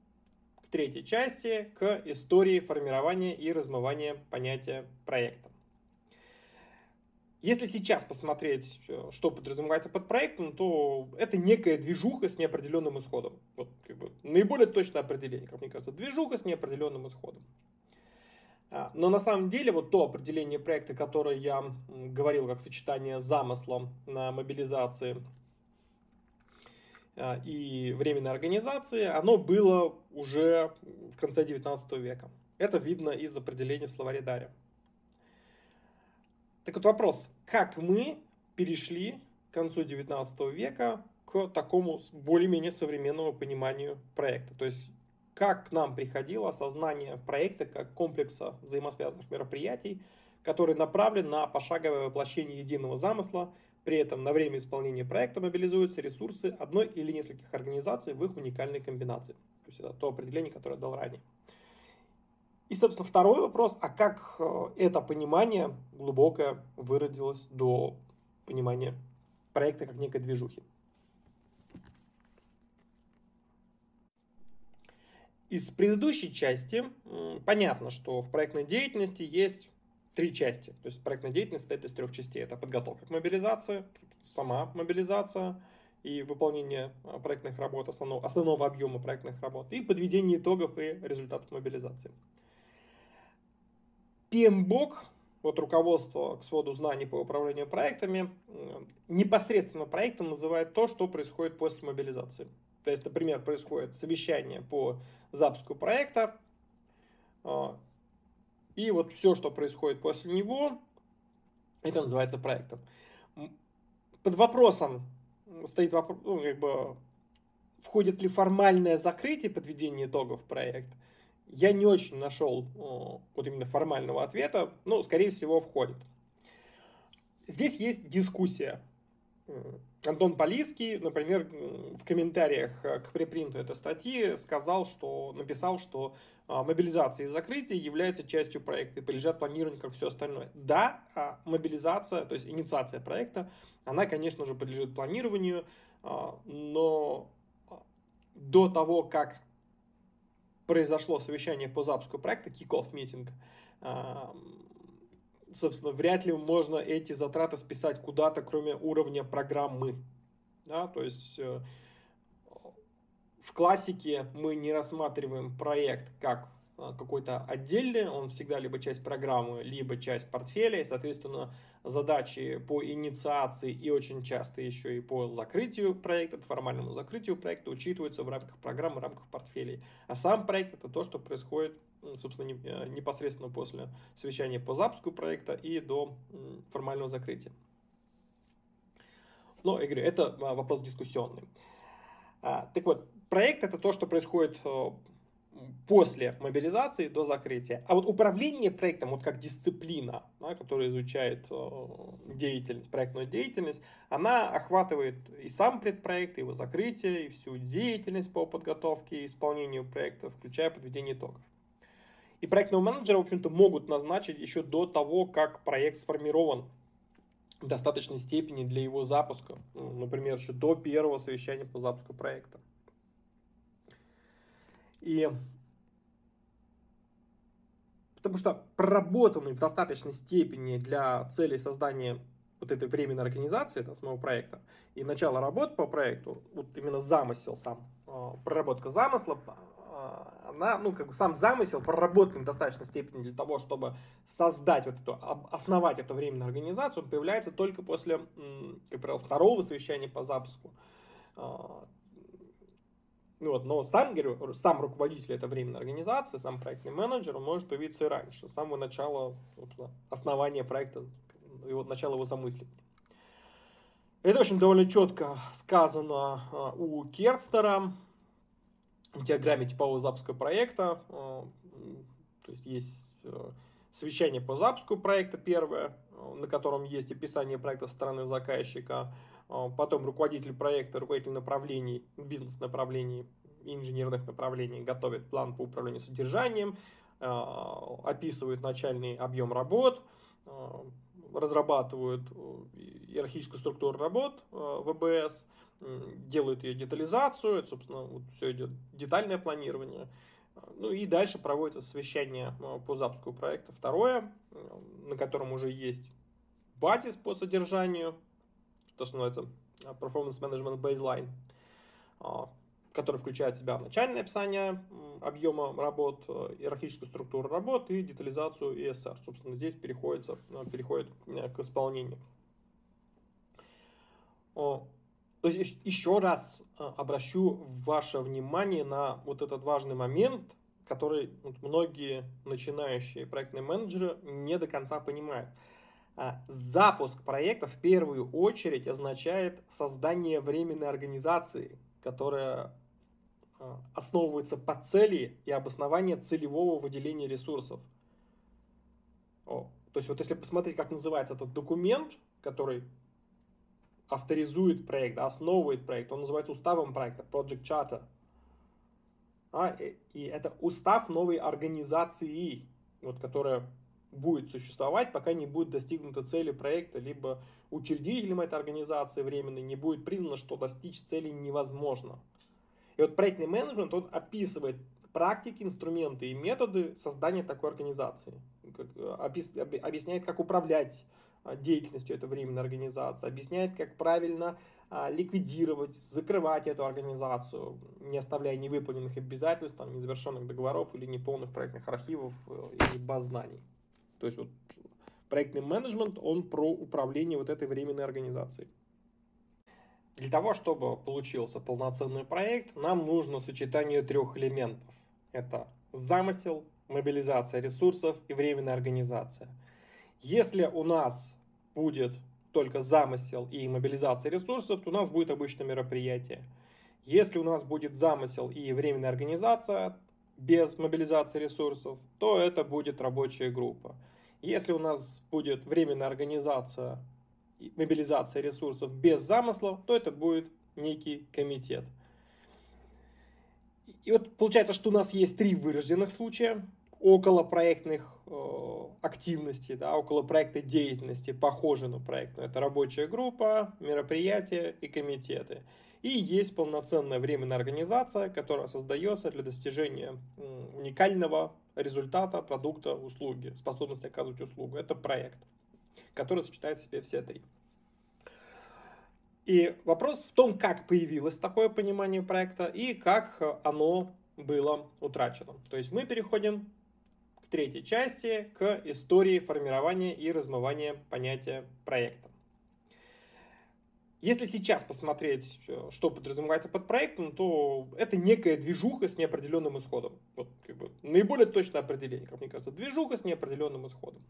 к третьей части, к истории формирования и размывания понятия проекта. Если сейчас посмотреть, что подразумевается под проектом, то это некая движуха с неопределенным исходом. Вот, как бы, наиболее точное определение, как мне кажется, движуха с неопределенным исходом. А, но на самом деле вот то определение проекта, которое я говорил как сочетание замысла на мобилизации а, и временной организации, оно было уже в конце 19 века. Это видно из определения в словаре Дарья. Так вот вопрос, как мы перешли к концу 19 века к такому более-менее современному пониманию проекта. То есть как к нам приходило осознание проекта как комплекса взаимосвязанных мероприятий, который направлен на пошаговое воплощение единого замысла – при этом на время исполнения проекта мобилизуются ресурсы одной или нескольких организаций в их уникальной комбинации. То есть это то определение, которое я дал ранее. И, собственно, второй вопрос, а как э, это понимание глубокое выродилось до понимания проекта как некой движухи? Из предыдущей части понятно, что в проектной деятельности есть три части. То есть проектная деятельность состоит из трех частей. Это подготовка к мобилизации, сама мобилизация и выполнение а, проектных работ, основного, основного объема проектных работ, и подведение итогов и результатов мобилизации. PMBOK, вот руководство к своду знаний по управлению проектами, непосредственно проектом называет то, что происходит после мобилизации. То есть, например, происходит совещание по запуску проекта, а, и вот все, что происходит после него, это называется проектом. под вопросом стоит вопрос, ну, как бы, входит ли формальное закрытие подведения итогов проекта. Я не очень нашел вот именно формального ответа, но, скорее всего, входит. Здесь есть дискуссия. Антон Полиский, например, в комментариях к препринту этой статьи сказал, что написал, что а, мобилизация и закрытие являются частью проекта и подлежат планированию, как все остальное. Да, а, мобилизация, то есть инициация проекта, она, конечно же, подлежит планированию, а, но до того, как произошло совещание по запуску проекта, kick-off митинг, собственно, вряд ли можно эти затраты списать куда-то, кроме уровня программы. Да, то есть э, в классике мы не рассматриваем проект как э, какой-то отдельный, он всегда либо часть программы, либо часть портфеля, и, соответственно, задачи по инициации и очень часто еще и по закрытию проекта, по формальному закрытию проекта учитываются в рамках программы, в рамках портфелей. А сам проект это то, что происходит собственно, э, непосредственно после совещания по запуску проекта и до формального закрытия. Но, я это а, вопрос дискуссионный. А, так вот, проект это то, что происходит э, после мобилизации до закрытия. А вот управление проектом, вот как дисциплина, да, которая изучает э, деятельность, проектную деятельность, она охватывает и сам предпроект, и его закрытие, и всю деятельность по подготовке и исполнению проекта, включая подведение итогов. И проектного менеджера, в общем-то, могут назначить еще до того, как проект сформирован в достаточной степени для его запуска. Ну, например, еще до первого совещания по запуску проекта. И потому что проработанный в достаточной степени для целей создания вот этой временной организации, да, самого проекта, и начало работы по проекту, вот именно замысел сам, а, проработка замысла, она, ну, как бы сам замысел проработан в достаточной степени для того, чтобы создать вот эту, основать эту временную организацию, он появляется только после, как правило, второго совещания по запуску. А, ну вот, но сам, говорю, сам руководитель этой временной организации, сам проектный менеджер, он может появиться и раньше, с самого начала, основания проекта, его, начала его замысливания. Это, в общем, довольно четко сказано а, у Керстера диаграмме типового запуска проекта. Э, то есть есть э, совещание по запуску проекта первое, э, на котором есть описание проекта стороны заказчика, потом руководитель проекта, руководитель направлений, бизнес-направлений инженерных направлений готовит план по управлению содержанием, описывают начальный объем работ, разрабатывают иерархическую структуру работ ВБС, делают ее детализацию, это, собственно, вот все идет детальное планирование. Ну и дальше проводится совещание а, по запуску проекта. Второе, на котором уже есть базис по содержанию, то, что называется Performance Management Baseline, а, который включает в себя начальное описание объема работ, иерархическую структуру работ и детализацию ESR. Собственно, здесь переходится, переходит к исполнению. То есть еще раз обращу ваше внимание на вот этот важный момент, который многие начинающие проектные менеджеры не до конца понимают. А, запуск проекта в первую очередь означает создание временной организации, которая основывается по цели и обоснование целевого выделения ресурсов. О, то есть вот если посмотреть, как называется этот документ, который авторизует проект, основывает проект. Он называется уставом проекта, Project Charter. А, и это устав новой организации, вот, которая будет существовать, пока не будет достигнута цели проекта, либо учредителем этой организации временной не будет признано, что достичь цели невозможно. И вот проектный менеджмент, он описывает практики, инструменты и методы создания такой организации. Как, объясняет, как управлять а, деятельностью этой временной организации, объясняет, как правильно а, ликвидировать, закрывать эту организацию, не оставляя невыполненных обязательств, там, незавершенных договоров или неполных проектных архивов э, или баз знаний. То есть вот проектный менеджмент, он про управление вот этой временной организацией. Для того, чтобы получился полноценный проект, нам нужно сочетание трех элементов. Это замысел, мобилизация ресурсов и временная организация. Если у нас будет только замысел и мобилизация ресурсов, то у нас будет обычное мероприятие. Если у нас будет замысел и временная организация без мобилизации ресурсов, то это будет рабочая группа. Если у нас будет временная организация мобилизация ресурсов без замысла, то это будет некий комитет. И вот получается, что у нас есть три вырожденных случая около проектных э, активностей, да, около проектной деятельности, похожи на проектную. Это рабочая группа, мероприятия и комитеты. И есть полноценная временная организация, которая создается для достижения уникального результата, продукта, услуги, способности оказывать услугу. Это проект, который сочетает в себе все три. И вопрос в том, как появилось такое понимание проекта и как оно было утрачено. То есть мы переходим к третьей части, к истории формирования и размывания понятия проекта. Если сейчас посмотреть, что подразумевается под проектом, то это некая движуха с неопределенным исходом. Вот, как бы, наиболее точное определение, как мне кажется, движуха с неопределенным исходом.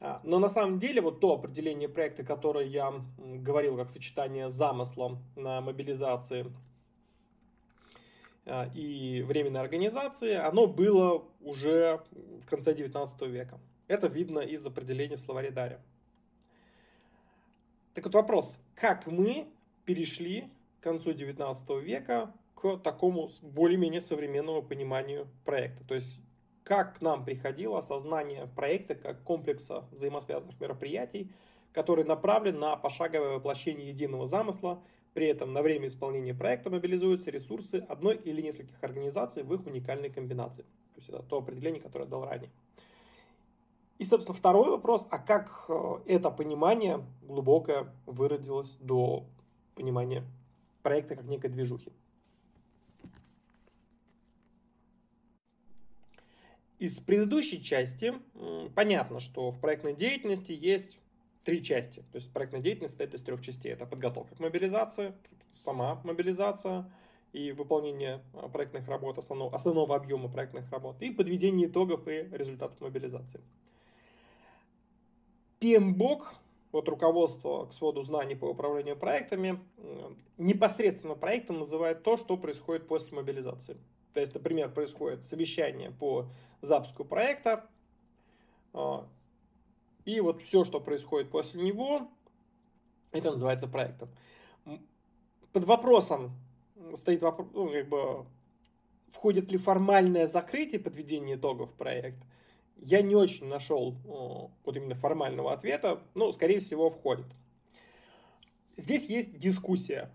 А, но на самом деле вот то определение проекта, которое я говорил как сочетание замысла на мобилизации а, и временной организации, оно было уже в конце 19 века. Это видно из определения в словаре Дарья. Так вот вопрос, как мы перешли к концу 19 века к такому более-менее современному пониманию проекта. То есть как к нам приходило осознание проекта как комплекса взаимосвязанных мероприятий, который направлен на пошаговое воплощение единого замысла, при этом на время исполнения проекта мобилизуются ресурсы одной или нескольких организаций в их уникальной комбинации. То есть это то определение, которое я дал ранее. И, собственно, второй вопрос, а как э, это понимание глубокое выродилось до понимания проекта как некой движухи? Из предыдущей части понятно, что в проектной деятельности есть три части. То есть проектная деятельность состоит из трех частей. Это подготовка к мобилизации, сама мобилизация и выполнение а, проектных работ, основного, основного объема проектных работ, и подведение итогов и результатов мобилизации. PMBOK, вот руководство к своду знаний по управлению проектами, непосредственно проектом называет то, что происходит после мобилизации. То есть, например, происходит совещание по запуску проекта, а, и вот все, что происходит после него, это называется проектом. Под вопросом стоит вопрос, ну, как бы, входит ли формальное закрытие подведения итогов проекта. Я не очень нашел вот именно формального ответа, но, скорее всего, входит. Здесь есть дискуссия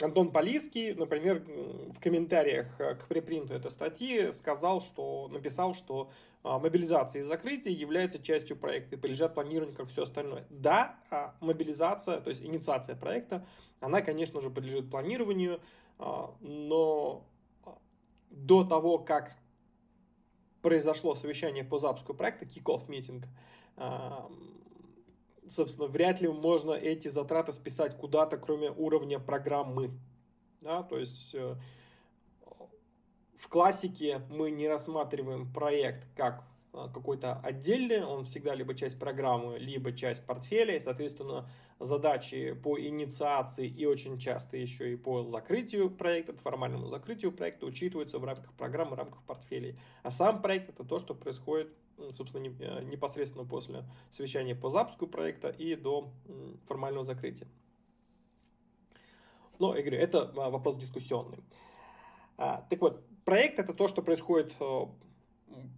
Антон Полиский, например, в комментариях к препринту этой статьи сказал, что написал, что а, мобилизация и закрытие является частью проекта и подлежат планированию, как все остальное. Да, а, мобилизация, то есть инициация проекта, она, конечно же, подлежит планированию, а, но до того, как произошло совещание по запуску проекта, kick-off митинг, собственно, вряд ли можно эти затраты списать куда-то, кроме уровня программы. Да, то есть э, в классике мы не рассматриваем проект как э, какой-то отдельный, он всегда либо часть программы, либо часть портфеля, и, соответственно, задачи по инициации и очень часто еще и по закрытию проекта, по формальному закрытию проекта учитываются в рамках программы, в рамках портфелей. А сам проект это то, что происходит собственно, э, непосредственно после совещания по запуску проекта и до формального закрытия. Но, я это а, вопрос дискуссионный. А, так вот, проект это то, что происходит э,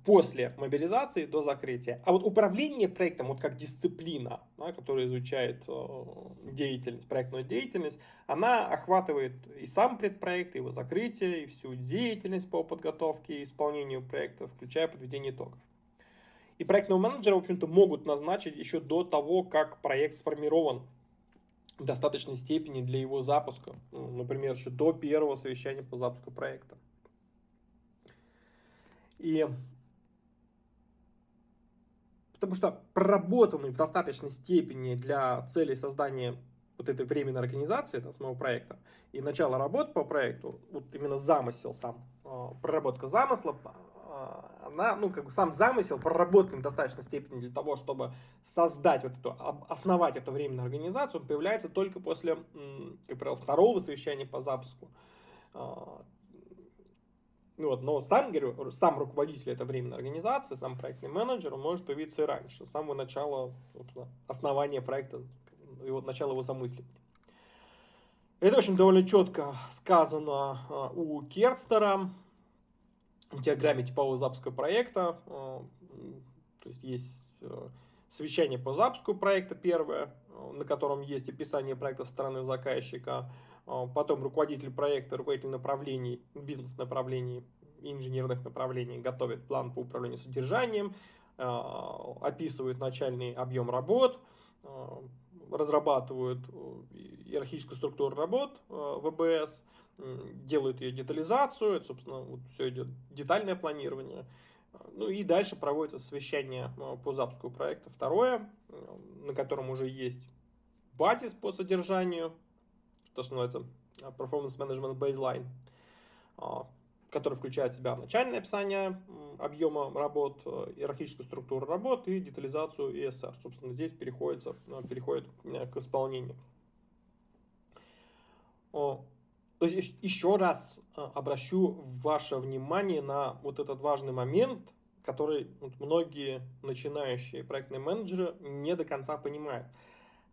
после мобилизации до закрытия. А вот управление проектом, вот как дисциплина, да, которая изучает э, деятельность, проектную деятельность, она охватывает и сам предпроект, и его закрытие, и всю деятельность по подготовке и исполнению проекта, включая подведение итогов. И проектного менеджера, в общем-то, могут назначить еще до того, как проект сформирован в достаточной степени для его запуска. Ну, например, еще до первого совещания по запуску проекта. И потому что проработанный в достаточной степени для целей создания вот этой временной организации да, самого проекта и начало работы по проекту, вот именно замысел сам, а, проработка замысла, а, на, ну, как бы сам замысел проработан в достаточной степени для того, чтобы создать вот эту, основать эту временную организацию, он появляется только после, как правило, второго совещания по запуску. А, ну вот, но сам, говорю, сам руководитель этой временной организации, сам проектный менеджер, он может появиться и раньше, с самого начала, основания проекта, его, начала его замысливания. Это, в общем, довольно четко сказано а, у Керстера в диаграмме типового запуска проекта. А, то есть есть э, совещание по запуску проекта первое, на котором есть описание проекта стороны заказчика, потом руководитель проекта, руководитель направлений, бизнес-направлений инженерных направлений готовит план по управлению содержанием, описывает начальный объем работ, разрабатывают э, иерархическую структуру работ э, ВБС, делают ее детализацию, это, собственно, вот все идет детальное планирование. Ну и дальше проводится совещание э, по запуску проекта. Второе, на котором уже есть базис по содержанию, то, что называется Performance Management Baseline. Который включает в себя начальное описание объема работ, э, иерархическую структуру работ и детализацию ESR. Собственно, здесь э, переходит э, к исполнению. То есть еще раз обращу ваше внимание на вот этот важный момент, который многие начинающие проектные менеджеры не до конца понимают.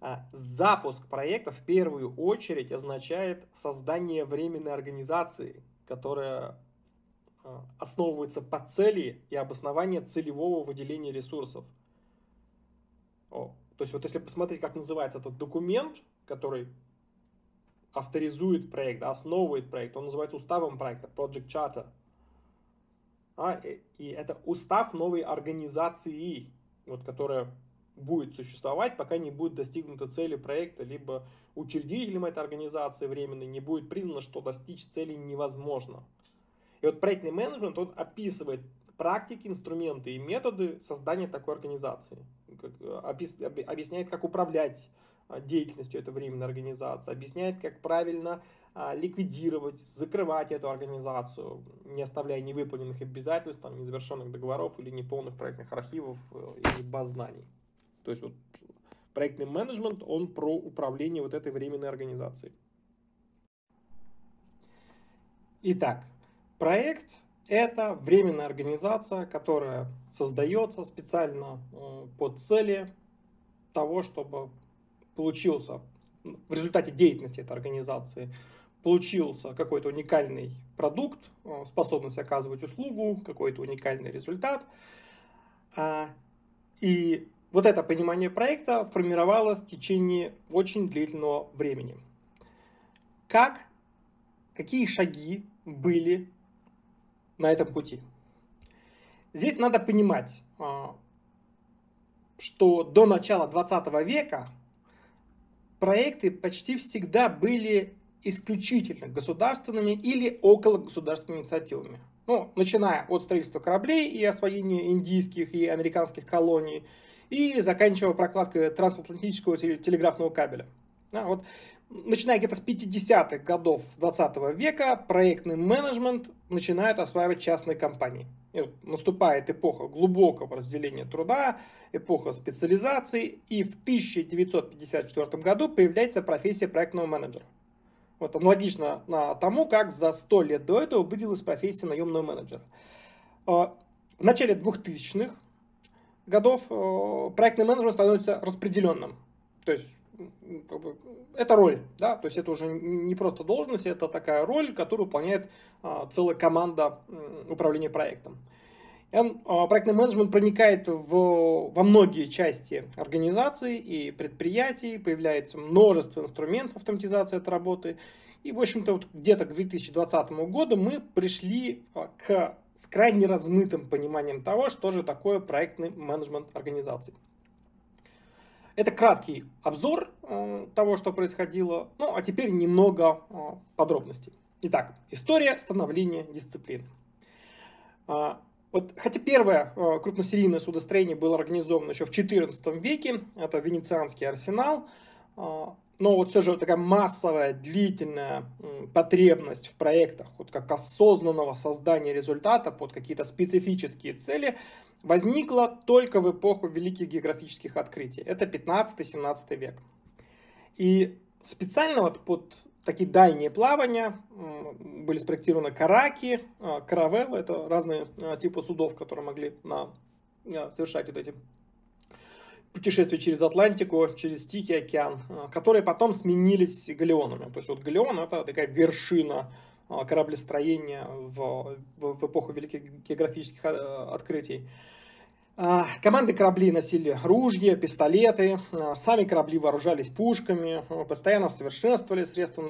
А, запуск проекта в первую очередь означает создание временной организации, которая а, основывается по цели и обоснование целевого выделения ресурсов. О, то есть вот если посмотреть, как называется этот документ, который авторизует проект, основывает проект, он называется уставом проекта, Project Charter. А, и это устав новой организации, вот, которая будет существовать, пока не будет достигнута цели проекта, либо учредителем этой организации временной не будет признано, что достичь цели невозможно. И вот проектный менеджмент, он описывает практики, инструменты и методы создания такой организации. Как, э, объясняет, как управлять деятельностью этой временной организации, объясняет, как правильно а, ликвидировать, закрывать эту организацию, не оставляя невыполненных обязательств, там, незавершенных договоров или неполных проектных архивов э, или баз знаний. То есть вот проектный менеджмент, он про управление вот этой временной организацией. Итак, Проект – это временная организация, которая создается специально э, под цели того, чтобы получился в результате деятельности этой организации получился какой-то уникальный продукт, э, способность оказывать услугу, какой-то уникальный результат. А, и вот это понимание проекта формировалось в течение очень длительного времени. Как, какие шаги были на этом пути. Здесь надо понимать, а, что до начала 20 века проекты почти всегда были исключительно государственными или около государственными инициативами. Ну, начиная от строительства кораблей и освоения индийских и американских колоний, и заканчивая прокладкой трансатлантического телеграфного кабеля. А, вот начиная где-то с 50-х годов 20 века, проектный менеджмент начинают осваивать частные компании. И вот наступает эпоха глубокого разделения труда, эпоха специализации, и в 1954 году появляется профессия проектного менеджера. Вот аналогично на тому, как за 100 лет до этого выделилась профессия наемного менеджера. А, в начале 2000-х годов э, проектный менеджмент становится распределенным. То есть это роль, да, то есть это уже не просто должность, это такая роль, которую выполняет а, целая команда управления проектом. А, проектный менеджмент проникает в, во многие части организации и предприятий, появляется множество инструментов автоматизации этой работы. И, в общем-то, вот где-то к 2020 году мы пришли а, к с крайне размытым пониманием того, что же такое проектный менеджмент организации. Это краткий обзор э, того, что происходило. Ну, а теперь немного э, подробностей. Итак, история становления дисциплины. Э, вот, хотя первое крупносерийное судостроение было организовано еще в XIV веке, это Венецианский арсенал, но вот все же такая массовая, длительная потребность в проектах, вот как осознанного создания результата под какие-то специфические цели, возникла только в эпоху великих географических открытий. Это 15-17 век. И специально вот под такие дальние плавания были спроектированы караки, а, каравеллы, это разные а, типы судов, которые могли на, а, совершать вот эти путешествия через Атлантику, через Тихий океан, э, которые потом сменились галеонами. То есть вот галеон это такая вершина э, кораблестроения в, в, в эпоху великих географических э, открытий. Команды кораблей носили ружья, пистолеты, сами корабли вооружались пушками, постоянно совершенствовали средства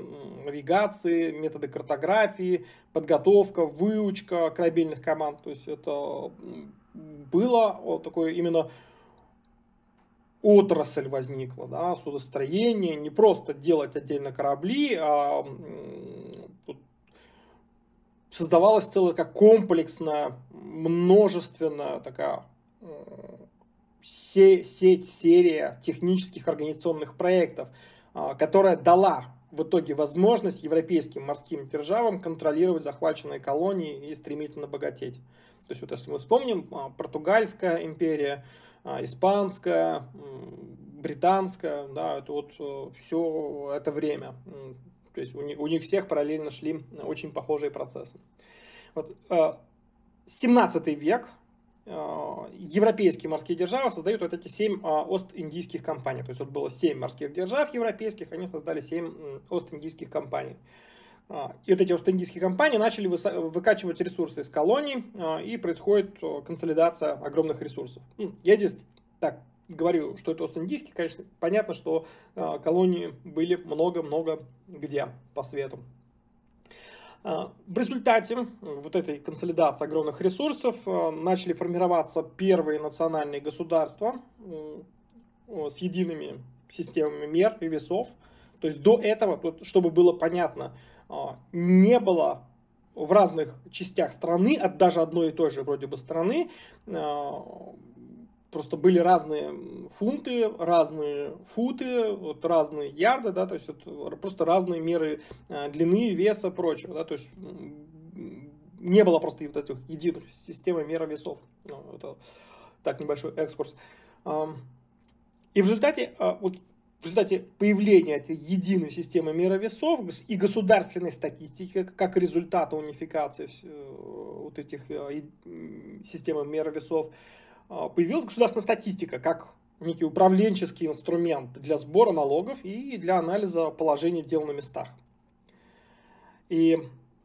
навигации, методы картографии, подготовка, выучка корабельных команд. То есть это было такое именно отрасль возникла, да, судостроение, не просто делать отдельно корабли, а создавалась целая как комплексная, множественная такая сеть, серия технических организационных проектов, а, которая дала в итоге возможность европейским морским державам контролировать захваченные колонии и стремительно богатеть. То есть вот если мы вспомним, а, Португальская империя, испанская, британская, да, это вот э, все это время. То есть у них, у них всех параллельно шли очень похожие процессы. Вот, 17 э, век, э, европейские морские державы создают вот эти семь Ост-Индийских компаний. То есть вот было семь морских держав европейских, они создали семь Ост-Индийских компаний. И вот эти Ост-Индийские компании начали выкачивать ресурсы из колоний, и происходит консолидация огромных ресурсов. Я здесь так говорю, что это Ост-Индийский, конечно, понятно, что колонии были много-много где по свету. В результате вот этой консолидации огромных ресурсов начали формироваться первые национальные государства с едиными системами мер и весов. То есть до этого, чтобы было понятно, а, не было в разных частях страны, от даже одной и той же вроде бы страны, а, просто были разные фунты, разные футы, вот разные ярды, да, то есть вот просто разные меры а, длины, веса, прочего, да, то есть не было просто вот этих единых систем мера весов. Ну, это так небольшой экскурс. И в результате вот в результате появления этой единой системы мировесов и государственной статистики, как результата унификации э, вот этих э, систем мировесов, э, появилась государственная статистика как некий управленческий инструмент для сбора налогов и для анализа положения дел на местах. И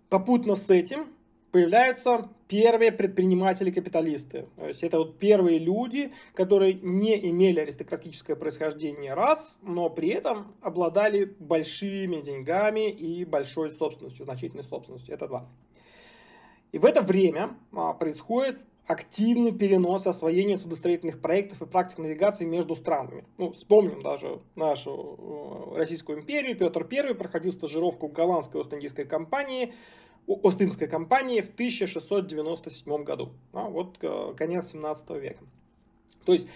попутно с этим появляются первые предприниматели-капиталисты. То есть это вот первые люди, которые не имели аристократическое происхождение раз, но при этом обладали большими деньгами и большой собственностью, значительной собственностью. Это два. И в это время а, происходит активный перенос освоения судостроительных проектов и практик навигации между странами. Ну, вспомним даже нашу э, Российскую империю. Петр I проходил стажировку в голландской Ост-Индийской компании, Остинской компании в 1697 году. А, вот э, конец 17 века. То есть,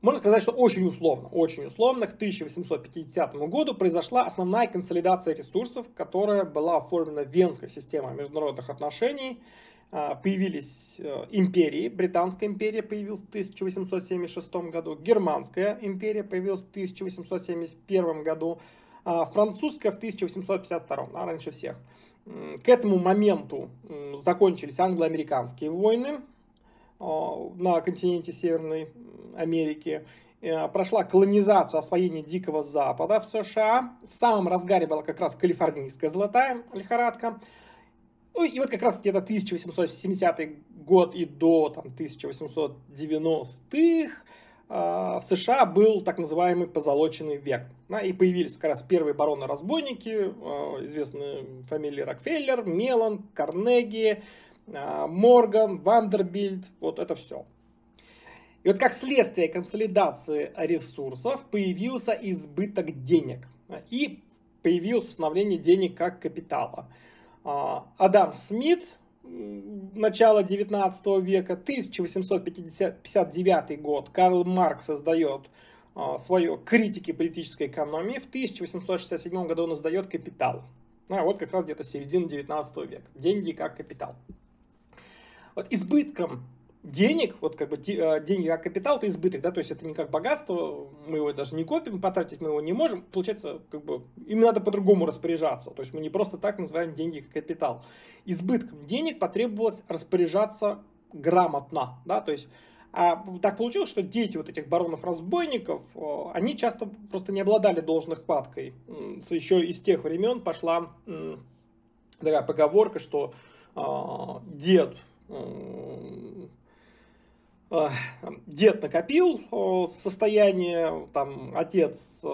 можно сказать, что очень условно, очень условно, к 1850 году произошла основная консолидация ресурсов, которая была оформлена Венской системой международных отношений. А, появились э, империи, Британская империя появилась в 1876 году, Германская империя появилась в 1871 году, а французская в 1852, а раньше всех. К этому моменту закончились англо-американские войны а, на континенте Северной Америки. Прошла колонизация, освоение Дикого Запада в США. В самом разгаре была как раз калифорнийская золотая лихорадка. Ну и вот как раз где-то 1870 год и до там, 1890-х а, в США был так называемый позолоченный век. И появились как раз первые бароны-разбойники, а, известные фамилии Рокфеллер, Мелан, Карнеги, а, Морган, Вандербильд, вот это все. И вот как следствие консолидации ресурсов появился избыток денег и появилось установление денег как капитала. Адам Смит начала 19 века, 1859 год, Карл Маркс создает а, свое критики политической экономии. В 1867 году он издает «Капитал». А вот как раз где-то середина 19 века. Деньги как капитал. Вот избытком денег, вот как бы э, деньги как капитал, это избыток, да, то есть это не как богатство, мы его даже не копим, потратить мы его не можем, получается, как бы им надо по-другому распоряжаться, то есть мы не просто так называем деньги как капитал. Избытком денег потребовалось распоряжаться грамотно, да, то есть а так получилось, что дети вот этих баронов-разбойников, они часто просто не обладали должной хваткой. Еще из тех времен пошла такая поговорка, что а, дед дед накопил состояние, там отец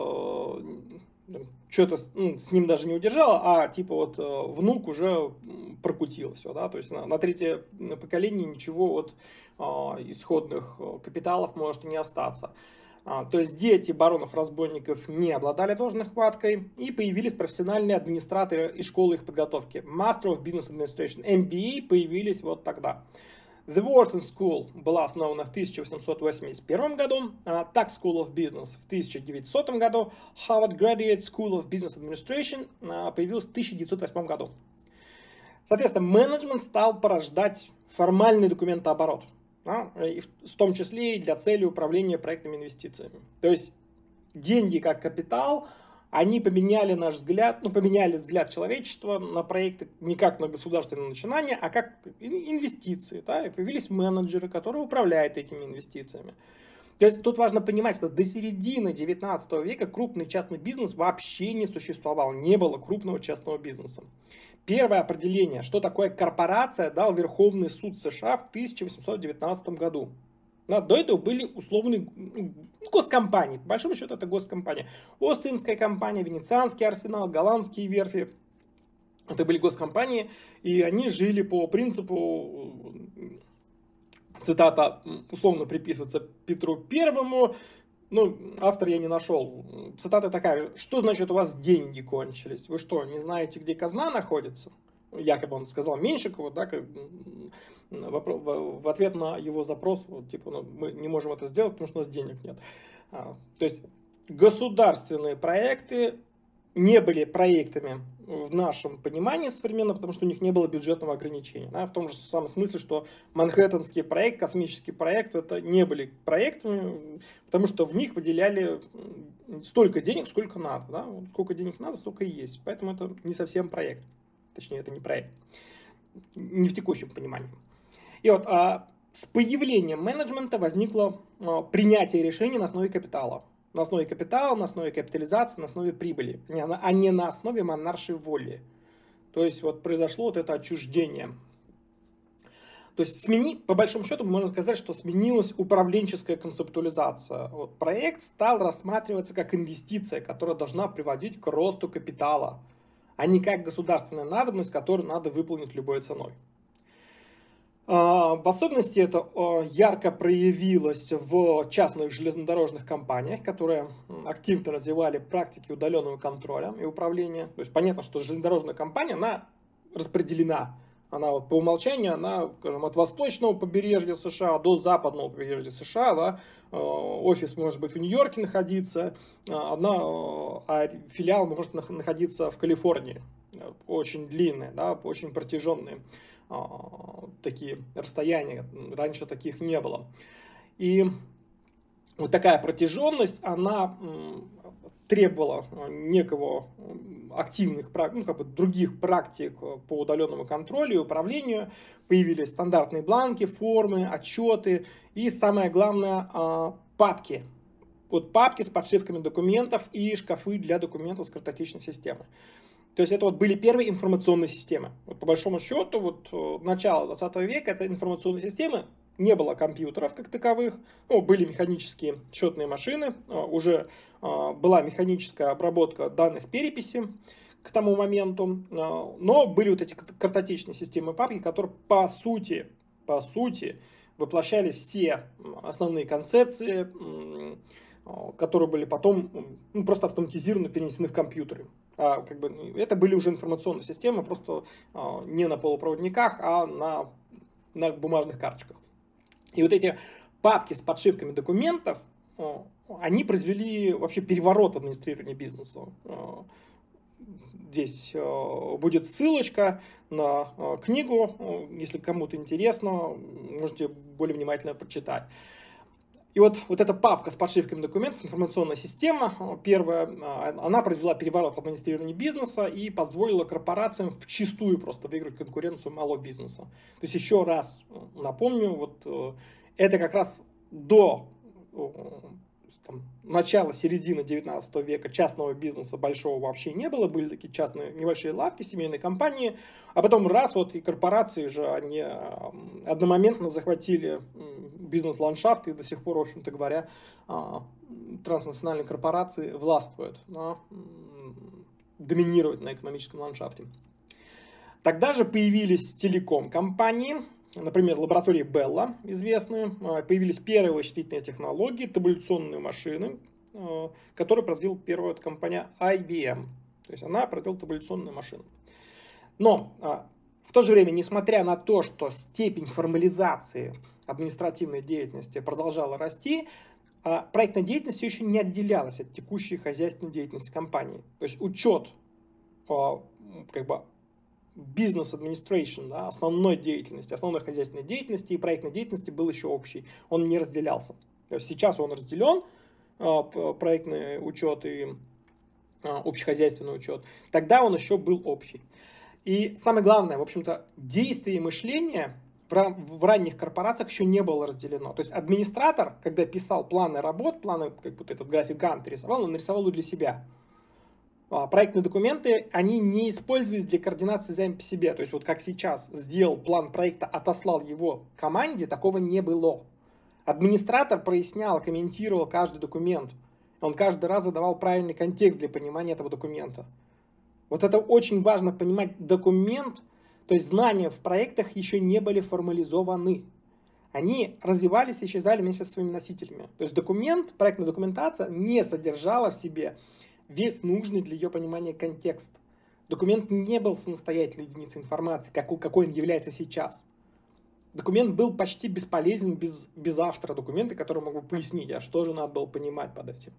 что-то ну, с ним даже не удержал, а типа вот внук уже прокутил все, да, то есть на, на третье поколение ничего вот а, исходных капиталов может не остаться. А, то есть дети баронов-разбойников не обладали должной хваткой, и появились профессиональные администраторы из школы их подготовки. Master of Business Administration, MBA, появились вот тогда. The Wharton School была основана в 1881 году, Tax School of Business в 1900 году, Harvard Graduate School of Business Administration появилась в 1908 году. Соответственно, менеджмент стал порождать формальный документооборот, да, в том числе и для цели управления проектными инвестициями. То есть деньги как капитал – они поменяли наш взгляд, ну, поменяли взгляд человечества на проекты не как на государственное начинание, а как инвестиции. Да? И появились менеджеры, которые управляют этими инвестициями. То есть тут важно понимать, что до середины 19 века крупный частный бизнес вообще не существовал, не было крупного частного бизнеса. Первое определение, что такое корпорация, дал Верховный суд США в 1819 году. Да, до этого были условные ну, госкомпании. По большому счету это госкомпания. Остинская компания, Венецианский арсенал, голландские верфи. Это были госкомпании, и они жили по принципу, цитата условно приписывается Петру Первому, ну, автор я не нашел. Цитата такая, что значит у вас деньги кончились? Вы что, не знаете, где казна находится? Якобы он сказал Меньшикову, да, в ответ на его запрос, вот, типа, ну, мы не можем это сделать, потому что у нас денег нет. А, то есть государственные проекты не были проектами в нашем понимании современно, потому что у них не было бюджетного ограничения. Да, в том же самом смысле, что Манхэттенский проект, космический проект, это не были проектами, потому что в них выделяли столько денег, сколько надо. Да? Сколько денег надо, столько и есть. Поэтому это не совсем проект. Точнее, это не проект. Не в текущем понимании. И вот а, с появлением менеджмента возникло а, принятие решений на основе капитала. На основе капитала, на основе капитализации, на основе прибыли, а не на основе монаршей воли. То есть вот произошло вот это отчуждение. То есть смени, по большому счету можно сказать, что сменилась управленческая концептуализация. Вот проект стал рассматриваться как инвестиция, которая должна приводить к росту капитала, а не как государственная надобность, которую надо выполнить любой ценой. А, в особенности это ярко проявилось в частных железнодорожных компаниях, которые активно развивали практики удаленного контроля и управления. То есть понятно, что железнодорожная компания, она распределена. Она вот по умолчанию, она, скажем, от восточного побережья США до западного побережья США, да, а, офис может быть в Нью-Йорке находиться, а, одна, а филиал может находиться в Калифорнии. Очень длинные, да, очень протяженные. А, такие расстояния, раньше таких не было. И вот такая протяженность, она требовала некого активных, ну, как бы других практик по удаленному контролю и управлению. Появились стандартные бланки, формы, отчеты и, самое главное, а, папки. Вот папки с подшивками документов и шкафы для документов с картотечной системой. То есть это вот были первые информационные системы. Вот по большому счету, вот э, начало 20 века это информационные системы, не было компьютеров как таковых, ну, были механические счетные машины, э, уже э, была механическая обработка данных переписи к тому моменту, но были вот эти картотечные системы папки, которые по сути, по сути воплощали все основные концепции, которые были потом ну, просто автоматизированно перенесены в компьютеры. А, как бы, это были уже информационные системы, просто а, не на полупроводниках, а на, на бумажных карточках. И вот эти папки с подшивками документов, они произвели вообще переворот администрирования бизнеса. Здесь будет ссылочка на книгу, если кому-то интересно, можете более внимательно прочитать. И вот, вот эта папка с подшивками документов, информационная система, первая, а, она произвела переворот в администрировании бизнеса и позволила корпорациям в чистую просто выиграть конкуренцию малого бизнеса. То есть еще раз напомню, вот э, это как раз до начала, середины 19 века частного бизнеса большого вообще не было, были такие частные небольшие лавки, семейные компании, а потом раз вот и корпорации же, они одномоментно захватили бизнес-ландшафт и до сих пор, в общем-то говоря, а, транснациональные корпорации властвуют, да, доминируют на экономическом ландшафте. Тогда же появились телеком-компании, Например, лаборатории Белла известные. А, появились первые вычислительные технологии, табуляционные машины, а, которые произвела первая компания IBM. То есть она произвела табуляционные машины. Но а, в то же время, несмотря на то, что степень формализации административной деятельности продолжала расти, проектная деятельность все еще не отделялась от текущей хозяйственной деятельности компании. То есть учет как бы бизнес administration, да, основной деятельности, основной хозяйственной деятельности и проектной деятельности был еще общий. Он не разделялся. То есть сейчас он разделен, а, проектный учет и а, общехозяйственный учет. Тогда он еще был общий. И самое главное, в общем-то, действие и мышление в ранних корпорациях еще не было разделено. То есть администратор, когда писал планы работ, планы, как будто этот график Гант рисовал, он нарисовал его для себя. А, проектные документы, они не использовались для координации сами по себе. То есть вот как сейчас сделал план проекта, отослал его команде, такого не было. Администратор прояснял, комментировал каждый документ. Он каждый раз задавал правильный контекст для понимания этого документа. Вот это очень важно понимать. Документ, то есть знания в проектах еще не были формализованы. Они развивались и исчезали вместе со своими носителями. То есть документ, проектная документация не содержала в себе весь нужный для ее понимания контекст. Документ не был самостоятельной единицей информации, какой, он является сейчас. Документ был почти бесполезен без, без автора документа, который мог бы пояснить, а что же надо было понимать под этим.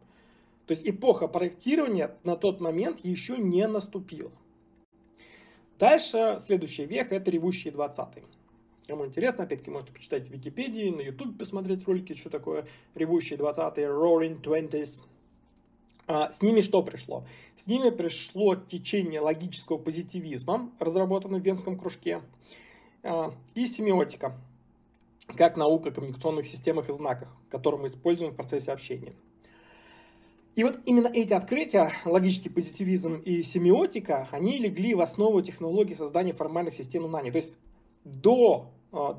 То есть эпоха проектирования на тот момент еще не наступила. Дальше, следующий век, это ревущие 20-е. Кому интересно, опять-таки, можете почитать в Википедии, на YouTube посмотреть ролики, что такое ревущие 20-е, Roaring Twenties. А, с ними что пришло? С ними пришло течение логического позитивизма, разработанное в Венском кружке, а, и семиотика, как наука о коммуникационных системах и знаках, которые мы используем в процессе общения. И вот именно эти открытия, логический позитивизм и семиотика, они легли в основу технологий создания формальных систем знаний. То есть до э,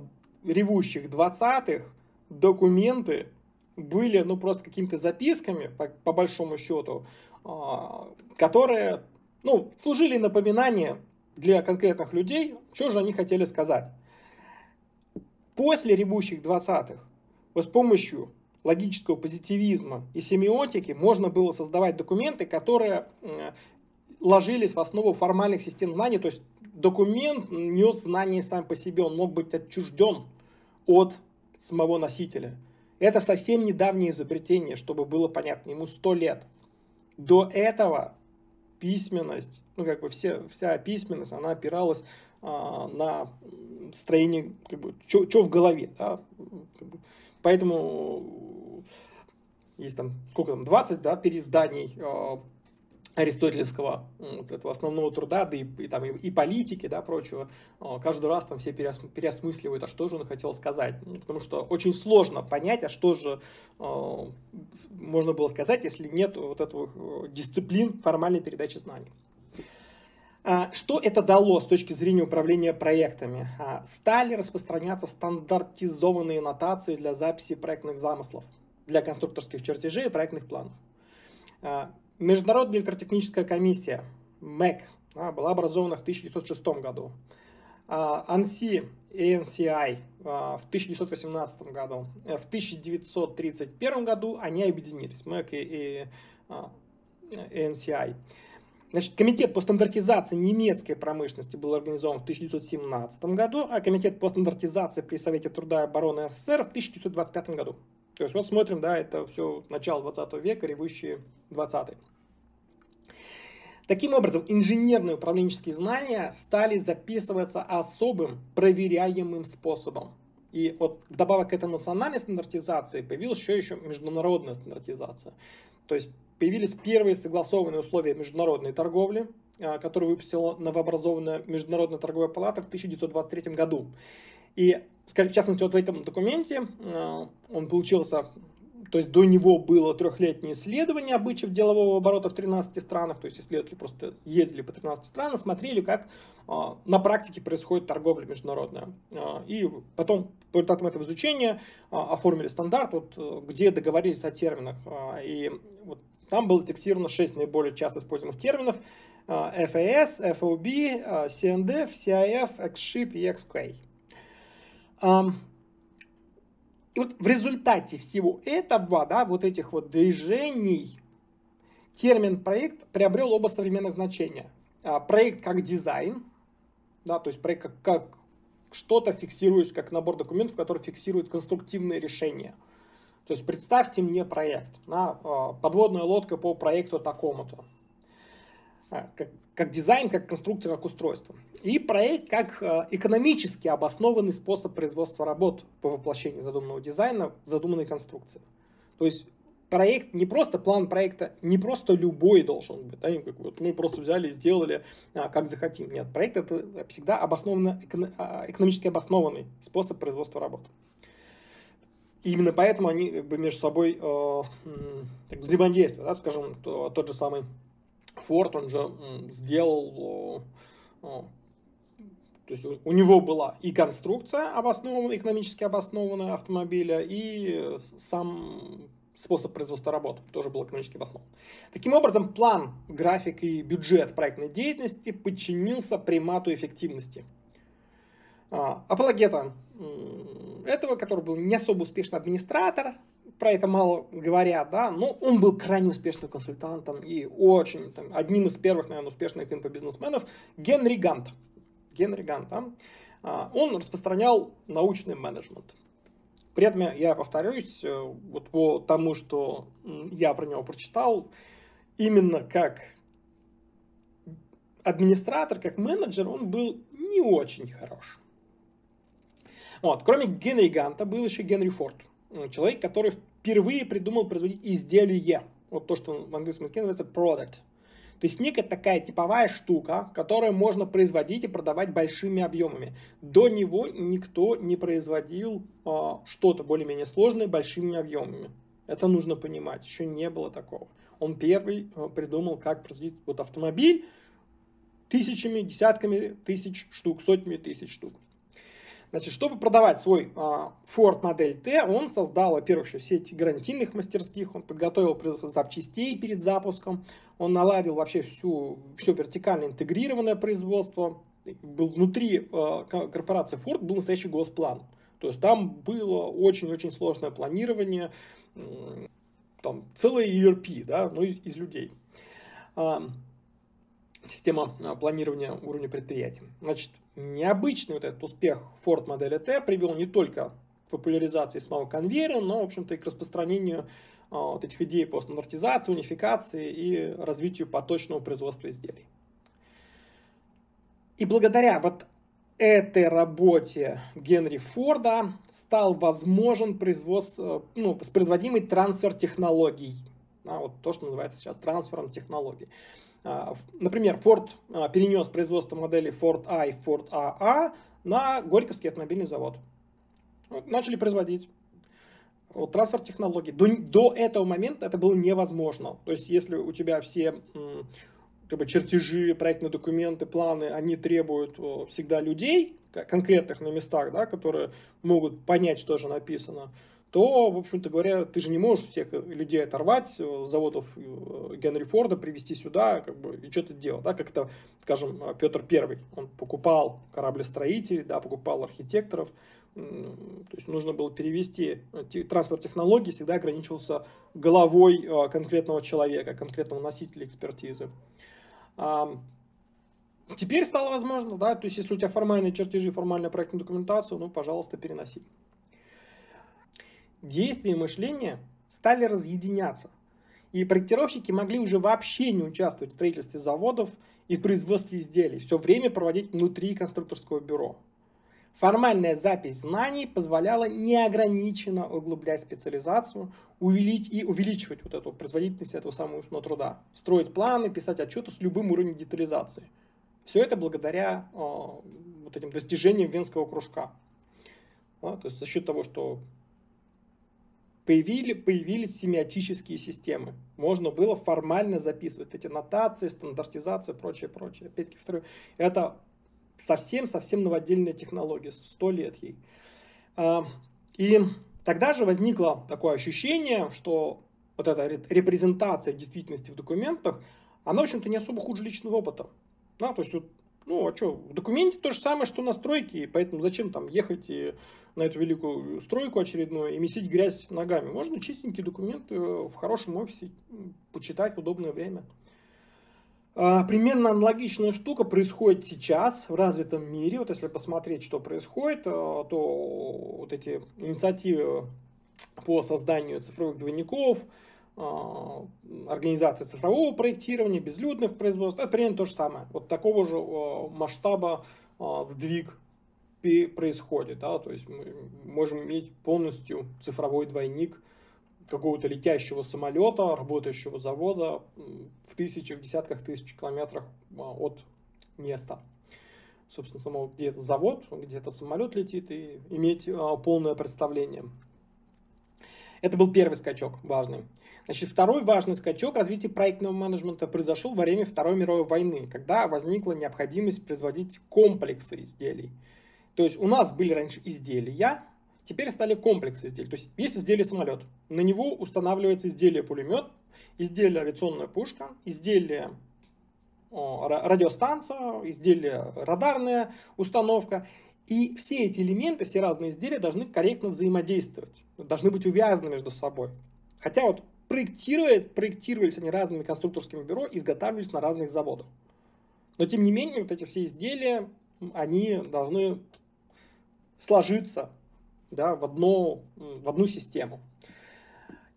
ревущих 20-х документы были ну просто какими-то записками, по, по большому счету, а, которые ну, служили напоминанием для конкретных людей, что же они хотели сказать. После ревущих 20-х, вот с помощью логического позитивизма и семиотики можно было создавать документы, которые ложились в основу формальных систем знаний, то есть документ нес знания сам по себе, он мог быть отчужден от самого носителя. Это совсем недавнее изобретение, чтобы было понятно, ему 100 лет. До этого письменность, ну как бы все, вся письменность, она опиралась а, на строение, как бы, что в голове. Да? Поэтому есть там, сколько там, 20 да, переизданий а, аристотелевского вот этого основного труда, да и, и, там, и, и политики, да, прочего, а, каждый раз там все переос, переосмысливают, а что же он хотел сказать. Ну, потому что очень сложно понять, а что же э, можно было сказать, если нет вот этого дисциплин формальной передачи знаний. А, что это дало с точки зрения управления проектами? Стали распространяться стандартизованные нотации для записи проектных замыслов, для конструкторских чертежей и проектных планов. Международная электротехническая комиссия, МЭК, была образована в 1906 году. ANSI и NCI в 1918 году. Э, в 1931 году они объединились, МЭК и, и NCI. Значит, комитет по стандартизации немецкой промышленности был организован в 1917 году, а комитет по стандартизации при Совете труда и обороны СССР в 1925 году. То есть вот смотрим, да, это все начало 20 века, ревущие 20 Таким образом, инженерные управленческие знания стали записываться особым проверяемым способом. И вот добавок к этой национальной стандартизации появилась еще, еще международная стандартизация. То есть появились первые согласованные условия международной торговли, а, которую выпустила новообразованная Международная торговая палата в 1923 году. И, в частности, вот в этом документе а, он получился то есть до него было трехлетнее исследование обычаев делового оборота в 13 странах. То есть исследователи просто ездили по 13 странам, смотрели, как а, на практике происходит торговля международная. А, и потом по результатам этого изучения а, оформили стандарт, вот, где договорились о терминах. И вот там было зафиксировано 6 наиболее часто используемых терминов. FAS, FOB, CNDF, CIF, XSHIP и XK. И вот в результате всего этого, да, вот этих вот движений, термин проект приобрел оба современных значения. А, проект как дизайн, да, то есть проект как, как что-то фиксируется, как набор документов, который фиксирует конструктивные решения. То есть представьте мне проект, да, а, подводная лодка по проекту такому-то. А, как, как дизайн, как конструкция, как устройство. И проект как а, экономически обоснованный способ производства работ по воплощению задуманного дизайна задуманной конструкции. То есть проект не просто план проекта, не просто любой должен быть, да, как вот мы просто взяли и сделали а, как захотим. Нет, проект это всегда обоснованно, экономически обоснованный способ производства работ. И именно поэтому они как бы между собой э, так, взаимодействуют, да, скажем, то, тот же самый Форд, он же сделал, то есть у него была и конструкция обоснованная, экономически обоснованная автомобиля, и сам способ производства работ тоже был экономически обоснован. Таким образом, план, график и бюджет проектной деятельности подчинился примату эффективности. А, апологета этого, который был не особо успешный администратор, про это мало говорят, да, но он был крайне успешным консультантом и очень, там, одним из первых, наверное, успешных инфобизнесменов, Генри Гант. Генри Гант, да, а, он распространял научный менеджмент. При этом я повторюсь, э, вот по тому, что я про него прочитал, именно как администратор, как менеджер, он был не очень хорош. Вот. Кроме Генри Ганта был еще Генри Форд. Человек, который впервые придумал производить изделие. Вот то, что в английском языке называется product. То есть некая такая типовая штука, которую можно производить и продавать большими объемами. До него никто не производил э, что-то более-менее сложное большими объемами. Это нужно понимать. Еще не было такого. Он первый э, придумал, как производить вот автомобиль тысячами, десятками тысяч штук, сотнями тысяч штук. Значит, чтобы продавать свой а, Ford модель T, он создал, во-первых, еще сеть гарантийных мастерских, он подготовил запчастей перед запуском, он наладил вообще всю, все вертикально интегрированное производство. Был внутри а, корпорации Ford был настоящий госплан. То есть там было очень-очень сложное планирование, там целое ERP, да, ну, из, из людей. А, система планирования уровня предприятия. Значит, Необычный вот этот успех Ford модели T привел не только к популяризации самого конвейера, но, в общем-то, и к распространению а, вот этих идей по стандартизации, унификации и развитию поточного производства изделий. И благодаря вот этой работе Генри Форда стал возможен производство, ну, воспроизводимый трансфер технологий. А, вот то, что называется сейчас трансфером технологий. А, например, Ford а, перенес производство модели Ford I, Ford AA на Горьковский автомобильный завод. Начали производить. Вот, трансфер технологий. До, до этого момента это было невозможно. То есть, если у тебя все как бы, чертежи, проектные документы, планы, они требуют всегда людей, конкретных на местах, да, которые могут понять, что же написано, то, в общем-то говоря, ты же не можешь всех людей оторвать э, заводов э, Генри Форда, привести сюда, как бы, и что-то делать, да, как это, скажем, Петр Первый, он покупал кораблестроителей, да, покупал архитекторов, то есть нужно было перевести, транспорт технологий всегда ограничивался головой э, конкретного человека, конкретного носителя экспертизы. Теперь стало возможно, да, то есть если у тебя формальные чертежи, формальная проектная документация, ну, пожалуйста, переноси. Действия и мышление стали разъединяться. И проектировщики могли уже вообще не участвовать в строительстве заводов и в производстве изделий, все время проводить внутри конструкторского бюро. Формальная запись знаний позволяла неограниченно углублять специализацию увеличить, и увеличивать вот эту производительность этого самого труда. Строить планы, писать отчеты с любым уровнем детализации. Все это благодаря э, вот этим достижениям Венского кружка. Да, то есть за счет того, что появили, появились семиотические системы. Можно было формально записывать эти нотации, стандартизацию, прочее, прочее. Опять-таки, второе, это совсем-совсем новодельная технология, сто лет ей. А, и тогда же возникло такое ощущение, что вот эта репрезентация действительности в документах, она, в общем-то, не особо хуже личного опыта. Да, то есть, вот, ну, а что, в документе то же самое, что на стройке, поэтому зачем там ехать и на эту великую стройку очередную и месить грязь ногами. Можно чистенький документ э, в хорошем офисе почитать в удобное время. А, примерно аналогичная штука происходит сейчас в развитом мире. Вот если посмотреть, что происходит, э, то вот эти инициативы по созданию цифровых двойников, а, организация цифрового проектирования, безлюдных производств, это примерно то же самое. Вот такого же э, масштаба сдвиг происходит. Да? То есть мы можем иметь полностью цифровой двойник какого-то летящего самолета, работающего завода в тысячах, в десятках тысяч километрах а, от места. Собственно, самого, где это завод, где этот самолет летит, и иметь а, полное представление. Это был первый скачок важный. Значит, второй важный скачок развития проектного менеджмента произошел во время Второй мировой войны, когда возникла необходимость производить комплексы изделий. То есть у нас были раньше изделия, теперь стали комплексы изделий. То есть есть изделие самолет, на него устанавливается изделие пулемет, изделие авиационная пушка, изделие радиостанция, изделие радарная установка. И все эти элементы, все разные изделия должны корректно взаимодействовать, должны быть увязаны между собой. Хотя вот проектировать, проектировались они разными конструкторскими бюро, изготавливались на разных заводах. Но тем не менее, вот эти все изделия, они должны сложиться да, в, одну, в одну систему.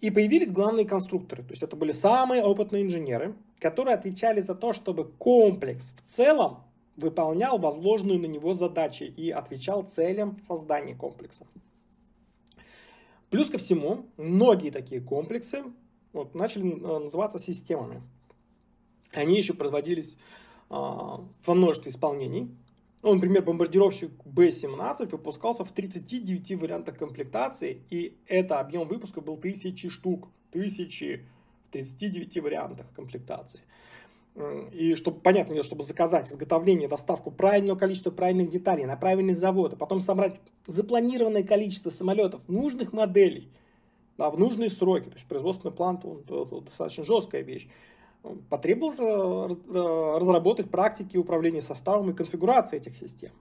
И появились главные конструкторы. То есть это были самые опытные инженеры, которые отвечали за то, чтобы комплекс в целом выполнял возложенную на него задачи и отвечал целям создания комплекса. Плюс ко всему, многие такие комплексы вот, начали э, называться системами. Они еще производились а, во множестве исполнений. Ну, например, бомбардировщик B-17 выпускался в 39 вариантах комплектации, и это объем выпуска был тысячи штук, тысячи в 39 вариантах комплектации. И чтобы, понятно, чтобы заказать изготовление, доставку правильного количества правильных деталей на правильный завод, а потом собрать запланированное количество самолетов нужных моделей да, в нужные сроки. То есть производственный план он, это достаточно жесткая вещь потребовалось э, разработать практики управления составом и конфигурацией этих систем.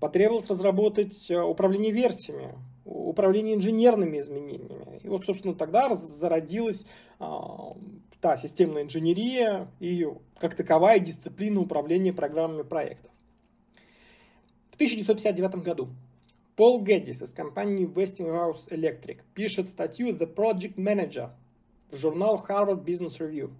Потребовалось разработать э, управление версиями, управление инженерными изменениями. И вот, собственно, тогда зародилась а, та системная инженерия и как таковая дисциплина управления программами проектов. В 1959 году Пол Гэддис из компании Westinghouse Electric пишет статью «The Project Manager» в журнал Harvard Business Review.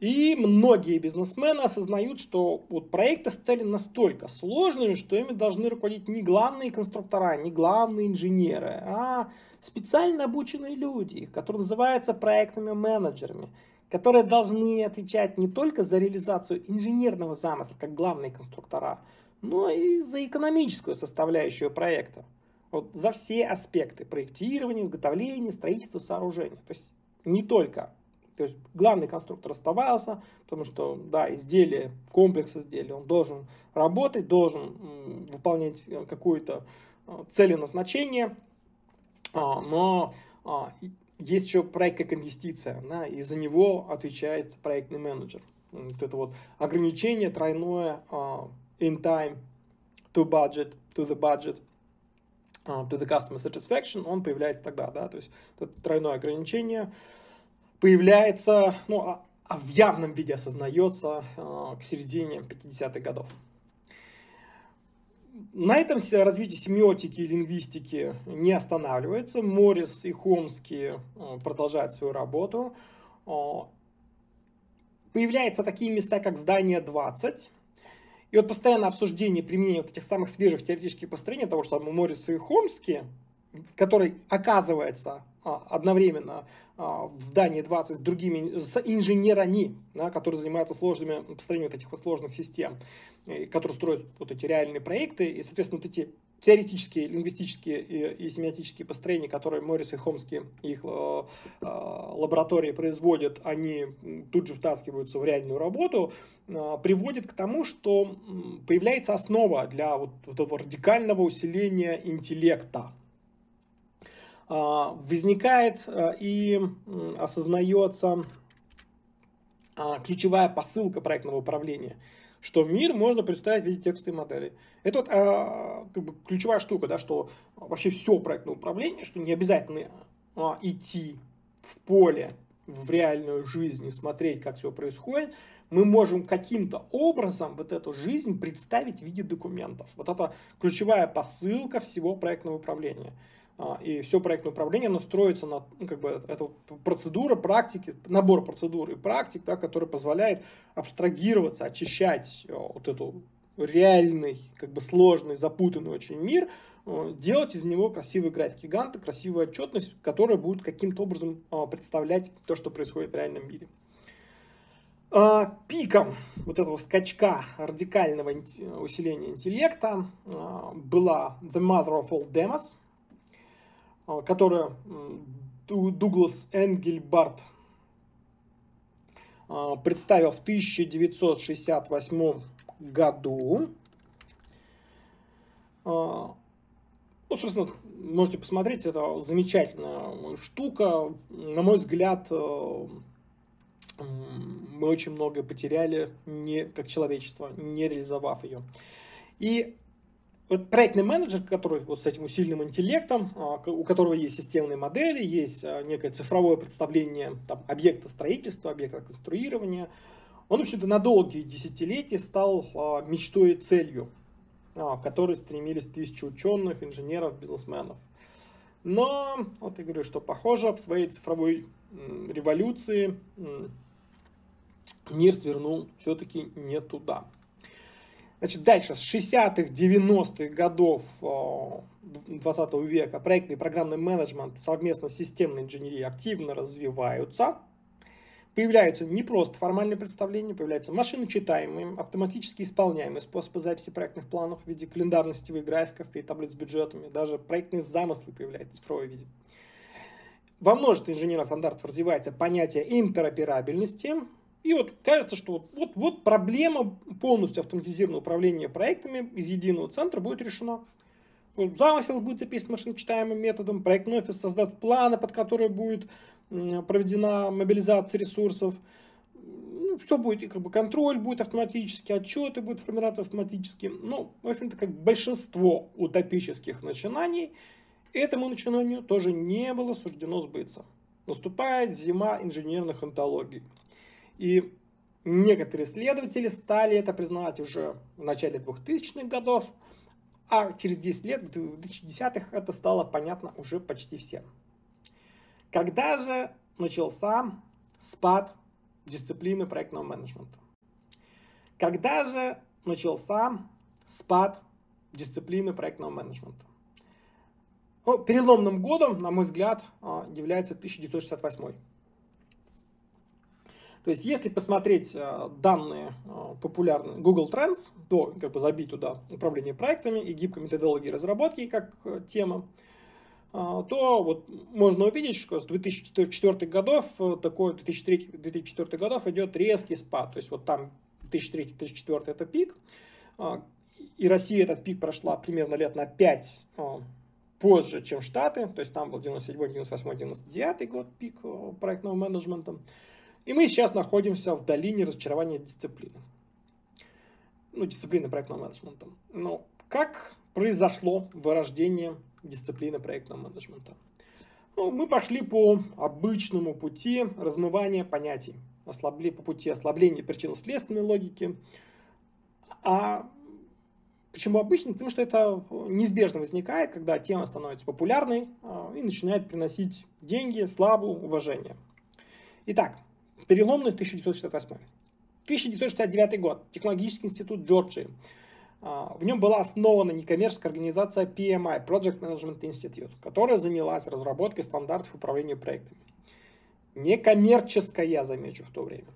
И многие бизнесмены осознают, что вот проекты стали настолько сложными, что ими должны руководить не главные конструктора, не главные инженеры, а специально обученные люди, которые называются проектными менеджерами, которые должны отвечать не только за реализацию инженерного замысла, как главные конструктора, но и за экономическую составляющую проекта. Вот за все аспекты проектирования, изготовления, строительства, сооружения. То есть не только. То есть главный конструктор оставался, потому что, да, изделие, комплекс изделия, он должен работать, должен выполнять э, какую-то э, целеназначение, а, но а, есть еще проект как инвестиция, да, и за него отвечает проектный менеджер. Вот это вот ограничение тройное uh, in time to budget, to the budget, uh, to the customer satisfaction, он появляется тогда, да, то есть это тройное ограничение, появляется, ну, а, а в явном виде осознается э, к середине 50-х годов. на этом развитие семиотики и лингвистики не останавливается. Моррис и Хомский продолжают свою работу. Появляются такие места, как здание 20. И вот постоянное обсуждение применения вот этих самых свежих теоретических построений того же самого Морриса и Хомски, который оказывается а, одновременно а, в здании 20 с другими, с инженерами, да, которые занимаются сложными построением вот этих вот сложных систем, которые строят вот эти реальные проекты, и, соответственно, вот эти теоретические, лингвистические и, и семиотические построения, которые Моррис и Хомски, их э, э, лаборатории производят, они тут же втаскиваются в реальную работу, э, приводит к тому, что появляется основа для вот, этого радикального усиления интеллекта. Э, возникает э, и осознается э, ключевая посылка проектного управления – что мир можно представить в виде текстовой модели. Это вот, а, как бы ключевая штука, да, что вообще все проектное управление, что не обязательно а, идти в поле, в реальную жизнь и смотреть, как все происходит, мы можем каким-то образом вот эту жизнь представить в виде документов. Вот это ключевая посылка всего проектного управления. А, и все проектное управление, оно строится на, ну, как бы, это процедура, практики, набор процедур и практик, да, который позволяет абстрагироваться, очищать э, вот эту реальный, как бы сложный, запутанный очень мир, э, делать из него красивые графики Ганта, красивую отчетность, которая будет каким-то образом э, представлять то, что происходит в реальном мире. А, пиком вот этого скачка радикального усиления интеллекта была The Mother of All Demos, которую Дуглас Энгельбарт представил в 1968 году. А, ну, собственно, можете посмотреть, это замечательная штука. На мой взгляд, мы очень многое потеряли не, как человечество, не реализовав ее. И вот проектный менеджер, который вот с этим усиленным интеллектом, а, у которого есть системные модели, есть а, некое цифровое представление там, объекта строительства, объекта конструирования, он, в общем-то, на долгие десятилетия стал а, мечтой и целью, к которой стремились тысячи ученых, инженеров, бизнесменов. Но, вот я говорю, что похоже, в своей цифровой революции мир свернул все-таки не туда. Значит, дальше, с 60-х, 90-х годов 20 э, века проектный и программный менеджмент совместно с системной инженерией активно развиваются. Появляются не просто формальные представления, появляются машиночитаемые, автоматически исполняемые способы записи проектных планов в виде календарно-сетевых графиков и таблиц с бюджетами. Даже проектные замыслы появляются в цифровом виде. Во множестве инженерных стандартов развивается понятие интероперабельности, и вот кажется, что вот, вот, вот проблема полностью автоматизированного управления проектами из единого центра будет решена. Замысел будет записан машиночитаемым методом, проектный офис создаст планы, под которые будет проведена мобилизация ресурсов. Ну, все будет, как бы контроль будет автоматически, отчеты будут формироваться автоматически. Ну, в общем-то, как большинство утопических начинаний, этому начинанию тоже не было суждено сбыться. Наступает зима инженерных антологий. И некоторые исследователи стали это признавать уже в начале 2000-х годов, а через 10 лет, в 2010-х, это стало понятно уже почти всем. Когда же начался спад дисциплины проектного менеджмента? Когда же начался спад дисциплины проектного менеджмента? Ну, переломным годом, на мой взгляд, а, является 1968 то есть, если посмотреть э, данные э, популярные Google Trends, то как бы забить туда управление проектами и гибкой методологии разработки как тема, то вот можно увидеть, что с 2004 годов, такой 2003-2004 годов идет резкий спад. То есть вот там 2003-2004 это пик, и Россия этот пик прошла примерно лет на 5 позже, чем Штаты, то есть там был 97, 98, 99 год пик проектного менеджмента. И мы сейчас находимся в долине разочарования дисциплины. Ну, дисциплины проектного менеджмента. Но как произошло вырождение дисциплины проектного менеджмента? Ну, мы пошли по обычному пути размывания понятий, ослабли, по пути ослабления причинно-следственной логики, а Почему обычно? Потому что это неизбежно возникает, когда тема становится популярной и начинает приносить деньги, славу, уважение. Итак, переломный 1968. 1969 год. Технологический институт Джорджии. В нем была основана некоммерческая организация PMI, Project Management Institute, которая занялась разработкой стандартов управления проектами. Некоммерческая, замечу, в то время.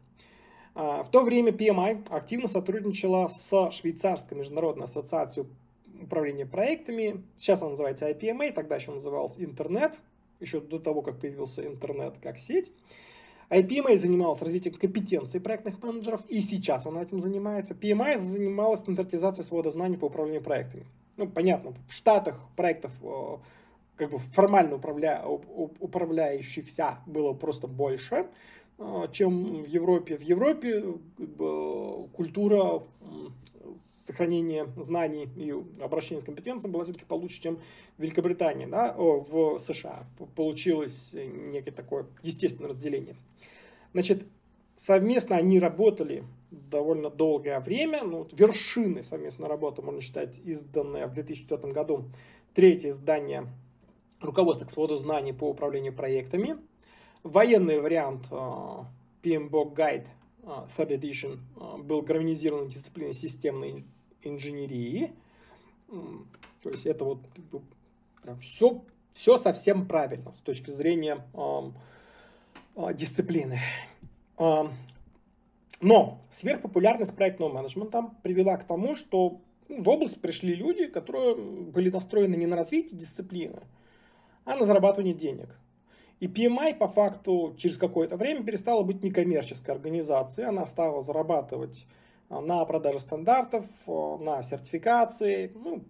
А, в то время PMI активно сотрудничала с Швейцарской международной ассоциацией управления проектами. Сейчас она называется IPMA, тогда еще назывался интернет, еще до того, как появился интернет как сеть. IPMA занималась развитием компетенций проектных менеджеров, и сейчас она этим занимается. PMI занималась стандартизацией свода знаний по управлению проектами. Ну, понятно, в Штатах проектов как бы формально управля... управляющихся было просто больше. А, чем в Европе. В Европе как бы, культура сохранения знаний и обращения с компетенцией была все-таки получше, чем в Великобритании, да, в США. Получилось некое такое естественное разделение. Значит, совместно они работали довольно долгое время. Ну, вершины совместной работы, можно считать, изданное в 2004 году третье издание руководства к своду знаний по управлению проектами – Военный вариант uh, PMBOK Guide uh, Third Edition uh, был гармонизирован дисциплиной системной инженерии. То есть это вот как бы, все, все совсем правильно с точки зрения um, дисциплины. Um, но сверхпопулярность проектного менеджмента привела к тому, что ну, в область пришли люди, которые были настроены не на развитие дисциплины, а на зарабатывание денег. И PMI по факту через какое-то время перестала быть некоммерческой организацией. Она стала зарабатывать а, на продаже стандартов, а, на сертификации. Ну,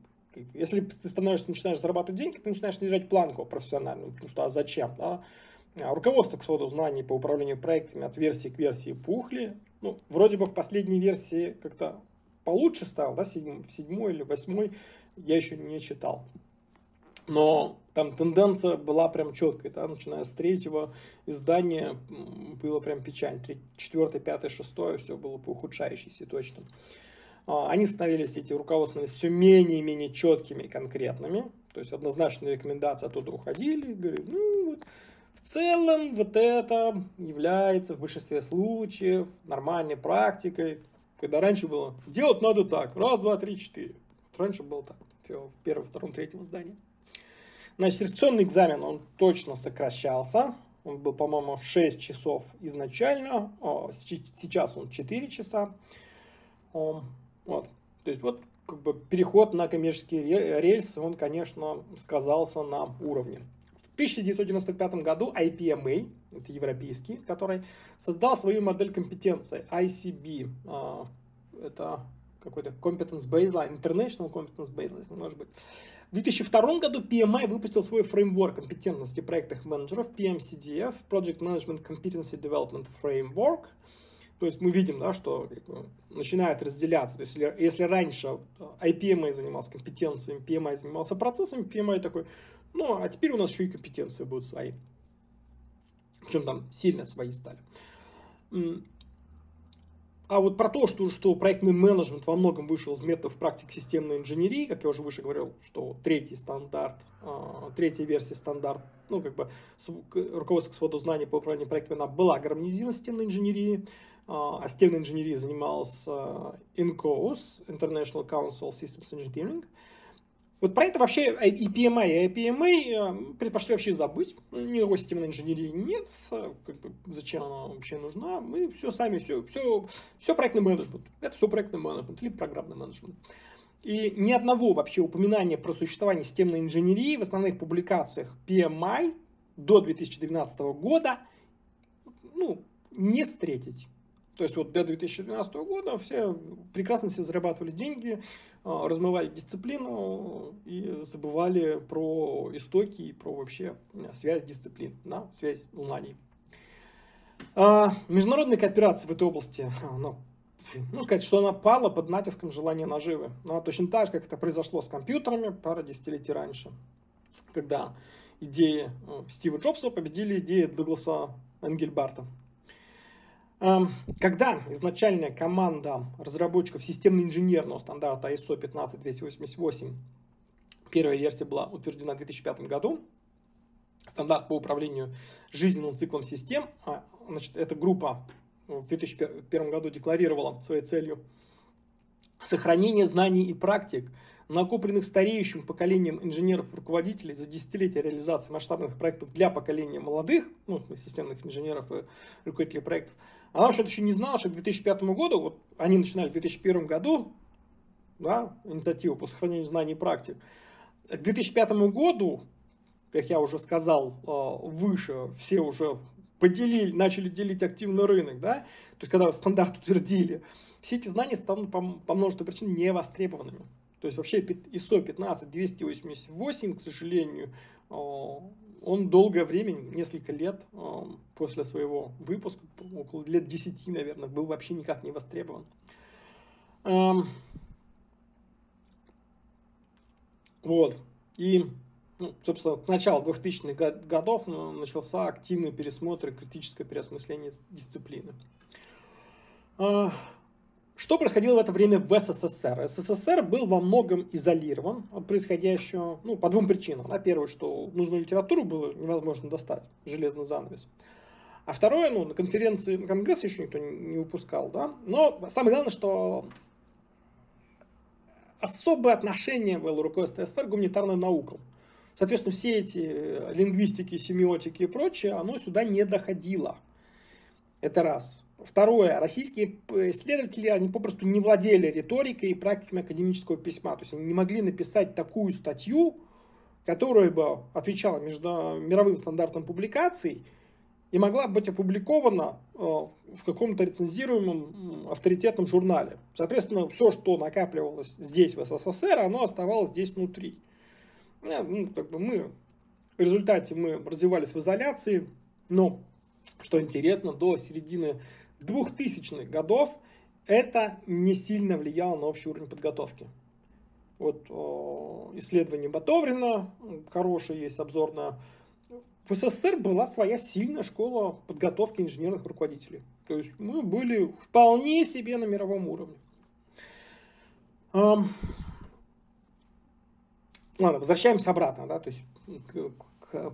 если ты становишься, начинаешь зарабатывать деньги, ты начинаешь снижать планку профессиональную. Потому что а зачем? Да? Руководство к своду знаний по управлению проектами от версии к версии пухли. Ну, вроде бы в последней версии как-то получше стал, да, в седьмой или восьмой я еще не читал. Но там тенденция была прям четкой, да, начиная с третьего издания было прям печаль. Четвертое, пятое, шестое, все было по ухудшающейся точно. А, они становились, эти руководства, все менее и менее четкими и конкретными. То есть однозначные рекомендации оттуда уходили. Говорили, ну, вот, в целом вот это является в большинстве случаев нормальной практикой. Когда раньше было, делать надо так, раз, два, три, четыре. раньше было так, все, в первом, втором, третьем издании. Значит, селекционный экзамен, он точно сокращался. Он был, по-моему, 6 часов изначально. Сейчас он 4 часа. Вот. То есть, вот как бы переход на коммерческие рельсы, он, конечно, сказался на уровне. В 1995 году IPMA, это европейский, который создал свою модель компетенции ICB. А, это какой-то Competence Baseline, International Competence Baseline, может быть. В 2002 году PMI выпустил свой фреймворк компетентности проектных менеджеров PMCDF, Project Management Competency Development Framework. То есть мы видим, да, что начинает разделяться. То есть если, раньше IPMI занимался компетенциями, PMI занимался процессами, PMI такой, ну а теперь у нас еще и компетенции будут свои. Причем там сильно свои стали. А вот про то, что, что проектный менеджмент во многом вышел из методов практик системной инженерии, как я уже выше говорил, что третий стандарт, э, третья версия стандарт, ну, как бы руководство к своду знаний по управлению проектами, она была гармонизирована системной инженерии, а системной инженерией занимался INCOS, International Council of Systems Engineering, вот про это вообще и PMI, и IPMA э, предпочли вообще забыть. Никакой системной инженерии нет. Как бы, зачем она вообще нужна? Мы все сами, все, все, все проектный менеджмент. Это все проектный менеджмент или программный менеджмент. И ни одного вообще упоминания про существование системной инженерии в основных публикациях PMI до 2012 года ну, не встретить. То есть вот до 2012 года все прекрасно все зарабатывали деньги, а, размывали дисциплину и забывали про истоки и про вообще связь дисциплин, да, связь знаний. А, международная кооперация в этой области, ну, ну, сказать, что она пала под натиском желания наживы. Ну, точно так же, как это произошло с компьютерами пара десятилетий раньше, когда идеи Стива Джобса победили идеи Дугласа Энгельбарта. Когда изначальная команда разработчиков системно-инженерного стандарта ISO 15288, первая версия была утверждена в 2005 году, стандарт по управлению жизненным циклом систем, а, значит, эта группа в 2001 году декларировала своей целью сохранение знаний и практик, накопленных стареющим поколением инженеров-руководителей за десятилетия реализации масштабных проектов для поколения молодых, ну, системных инженеров и руководителей проектов, она вообще-то еще не знала, что к 2005 году, вот они начинали в 2001 году, да, инициативу по сохранению знаний и практик, к 2005 году, как я уже сказал э, выше, все уже поделили, начали делить активный рынок, да, то есть когда стандарт утвердили, все эти знания станут по, по множеству причин невостребованными. То есть вообще ISO 15288, к сожалению, э, он долгое время, несколько лет э, после своего выпуска, около лет 10, наверное, был вообще никак не востребован. Эм, вот. И, ну, собственно, к началу 2000-х годов начался активный пересмотр и критическое переосмысление дисциплины. Что происходило в это время в СССР? СССР был во многом изолирован от происходящего ну, по двум причинам. На первое, что нужную литературу было невозможно достать, железный занавес. А второе, ну, на конференции, на конгресс еще никто не выпускал, да. Но самое главное, что особое отношение было руководство СССР к гуманитарным наукам. Соответственно, все эти лингвистики, семиотики и прочее, оно сюда не доходило. Это раз. Второе. Российские исследователи, они попросту не владели риторикой и практиками академического письма. То есть они не могли написать такую статью, которая бы отвечала между мировым стандартам публикаций и могла быть опубликована э, в каком-то рецензируемом авторитетном журнале. Соответственно, все, что накапливалось здесь, в СССР, оно оставалось здесь внутри. Э, ну, как бы мы, в результате мы развивались в изоляции, но, что интересно, до середины 2000-х годов это не сильно влияло на общий уровень подготовки. Вот исследование Батоврина, хорошее есть обзорное. В СССР была своя сильная школа подготовки инженерных руководителей. То есть мы были вполне себе на мировом уровне. Ладно, возвращаемся обратно, да, то есть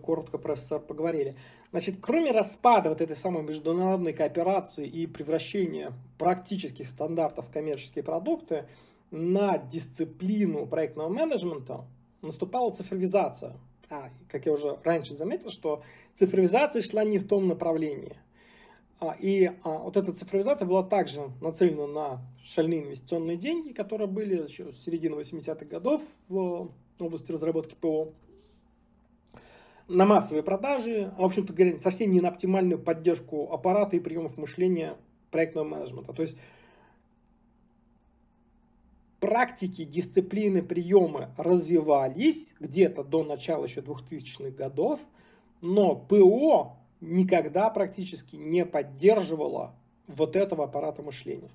коротко про СССР поговорили. Значит, кроме распада вот этой самой международной кооперации и превращения практических стандартов в коммерческие продукты, на дисциплину проектного менеджмента наступала цифровизация. А, как я уже раньше заметил, что цифровизация шла не в том направлении. А, и а, вот эта цифровизация была также нацелена на шальные инвестиционные деньги, которые были еще с середины 80-х годов в области разработки ПО на массовые продажи, в общем-то говоря, совсем не на оптимальную поддержку аппарата и приемов мышления проектного менеджмента. То есть практики, дисциплины, приемы развивались где-то до начала еще 2000-х годов, но ПО никогда практически не поддерживало вот этого аппарата мышления.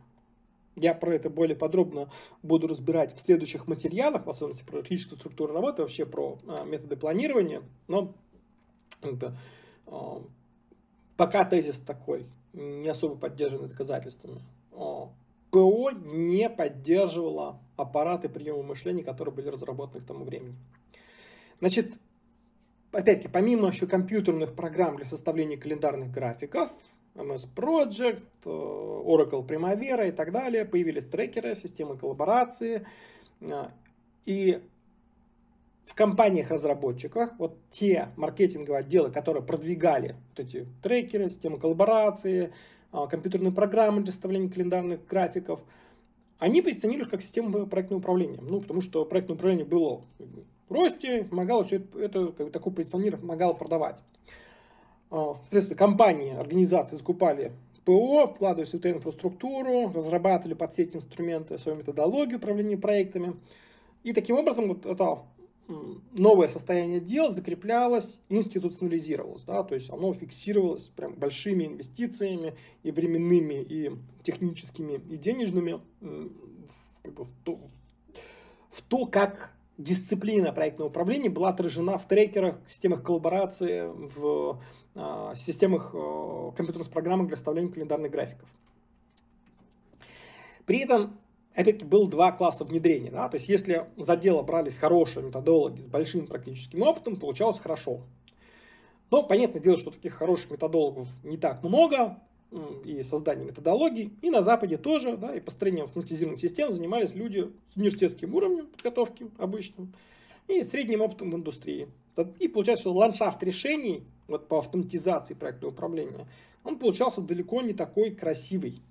Я про это более подробно буду разбирать в следующих материалах, в особенности про критическую структуру работы, вообще про а, методы планирования. Но это, а, пока тезис такой, не особо поддержанный доказательствами. А, ПО не поддерживала аппараты приема мышления, которые были разработаны к тому времени. Значит, опять-таки, помимо еще компьютерных программ для составления календарных графиков, MS Project, э, Oracle Primavera и так далее. Появились трекеры, системы коллаборации. Э, и в компаниях-разработчиках, вот те маркетинговые отделы, которые продвигали вот эти трекеры, системы коллаборации, э, компьютерные программы для составления календарных графиков, они позиционируют как систему проектного управления. Ну, потому что проектное управление было в росте, помогало все это, это как бы, такое позиционирование помогало продавать. А, соответственно, компании, организации закупали ПО, вкладывались в эту инфраструктуру, разрабатывали под сеть инструменты, свою методологию управления проектами. И таким образом вот это новое состояние дел закреплялось, институционализировалось. Да, то есть оно фиксировалось прям большими инвестициями и временными, и техническими, и денежными как бы в, то, в то, как дисциплина проектного управления была отражена в трекерах, в системах коллаборации, в системах э, компьютерных программ для составления календарных графиков. При этом, опять-таки, был два класса внедрения. Да? То есть, если за дело брались хорошие методологи с большим практическим опытом, получалось хорошо. Но, понятное дело, что таких хороших методологов не так много, и создание методологий, и на Западе тоже, да, и построением автоматизированных систем занимались люди с университетским уровнем подготовки обычным и средним опытом в индустрии. И получается, что ландшафт решений вот по автоматизации проектного управления, он получался далеко не такой красивый.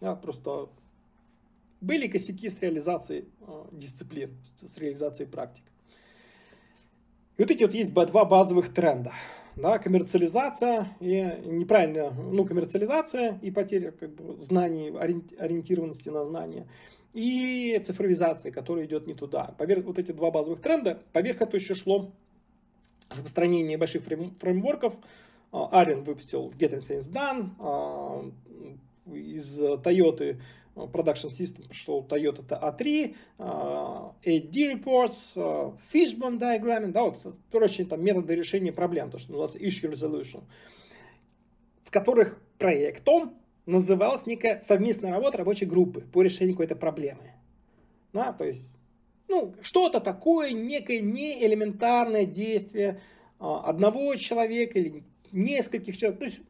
Да, просто были косяки с реализацией э, дисциплин, с реализацией практик. И вот эти вот есть два базовых тренда да, коммерциализация и неправильно, ну, коммерциализация и потеря как бы, знаний, ориентированности на знания, и цифровизация, которая идет не туда. Поверх вот эти два базовых тренда, поверх этого еще шло распространение больших фреймворков. Арен выпустил Getting Things Done, а, из Toyota Production System пришел Toyota A3, AD Reports, Fishbone Diagramming, да, вот, короче, там методы решения проблем, то, что называется Issue Resolution, в которых проектом называлась некая совместная работа рабочей группы по решению какой-то проблемы. Да, то есть, ну, что-то такое, некое неэлементарное действие одного человека или нескольких человек. То есть,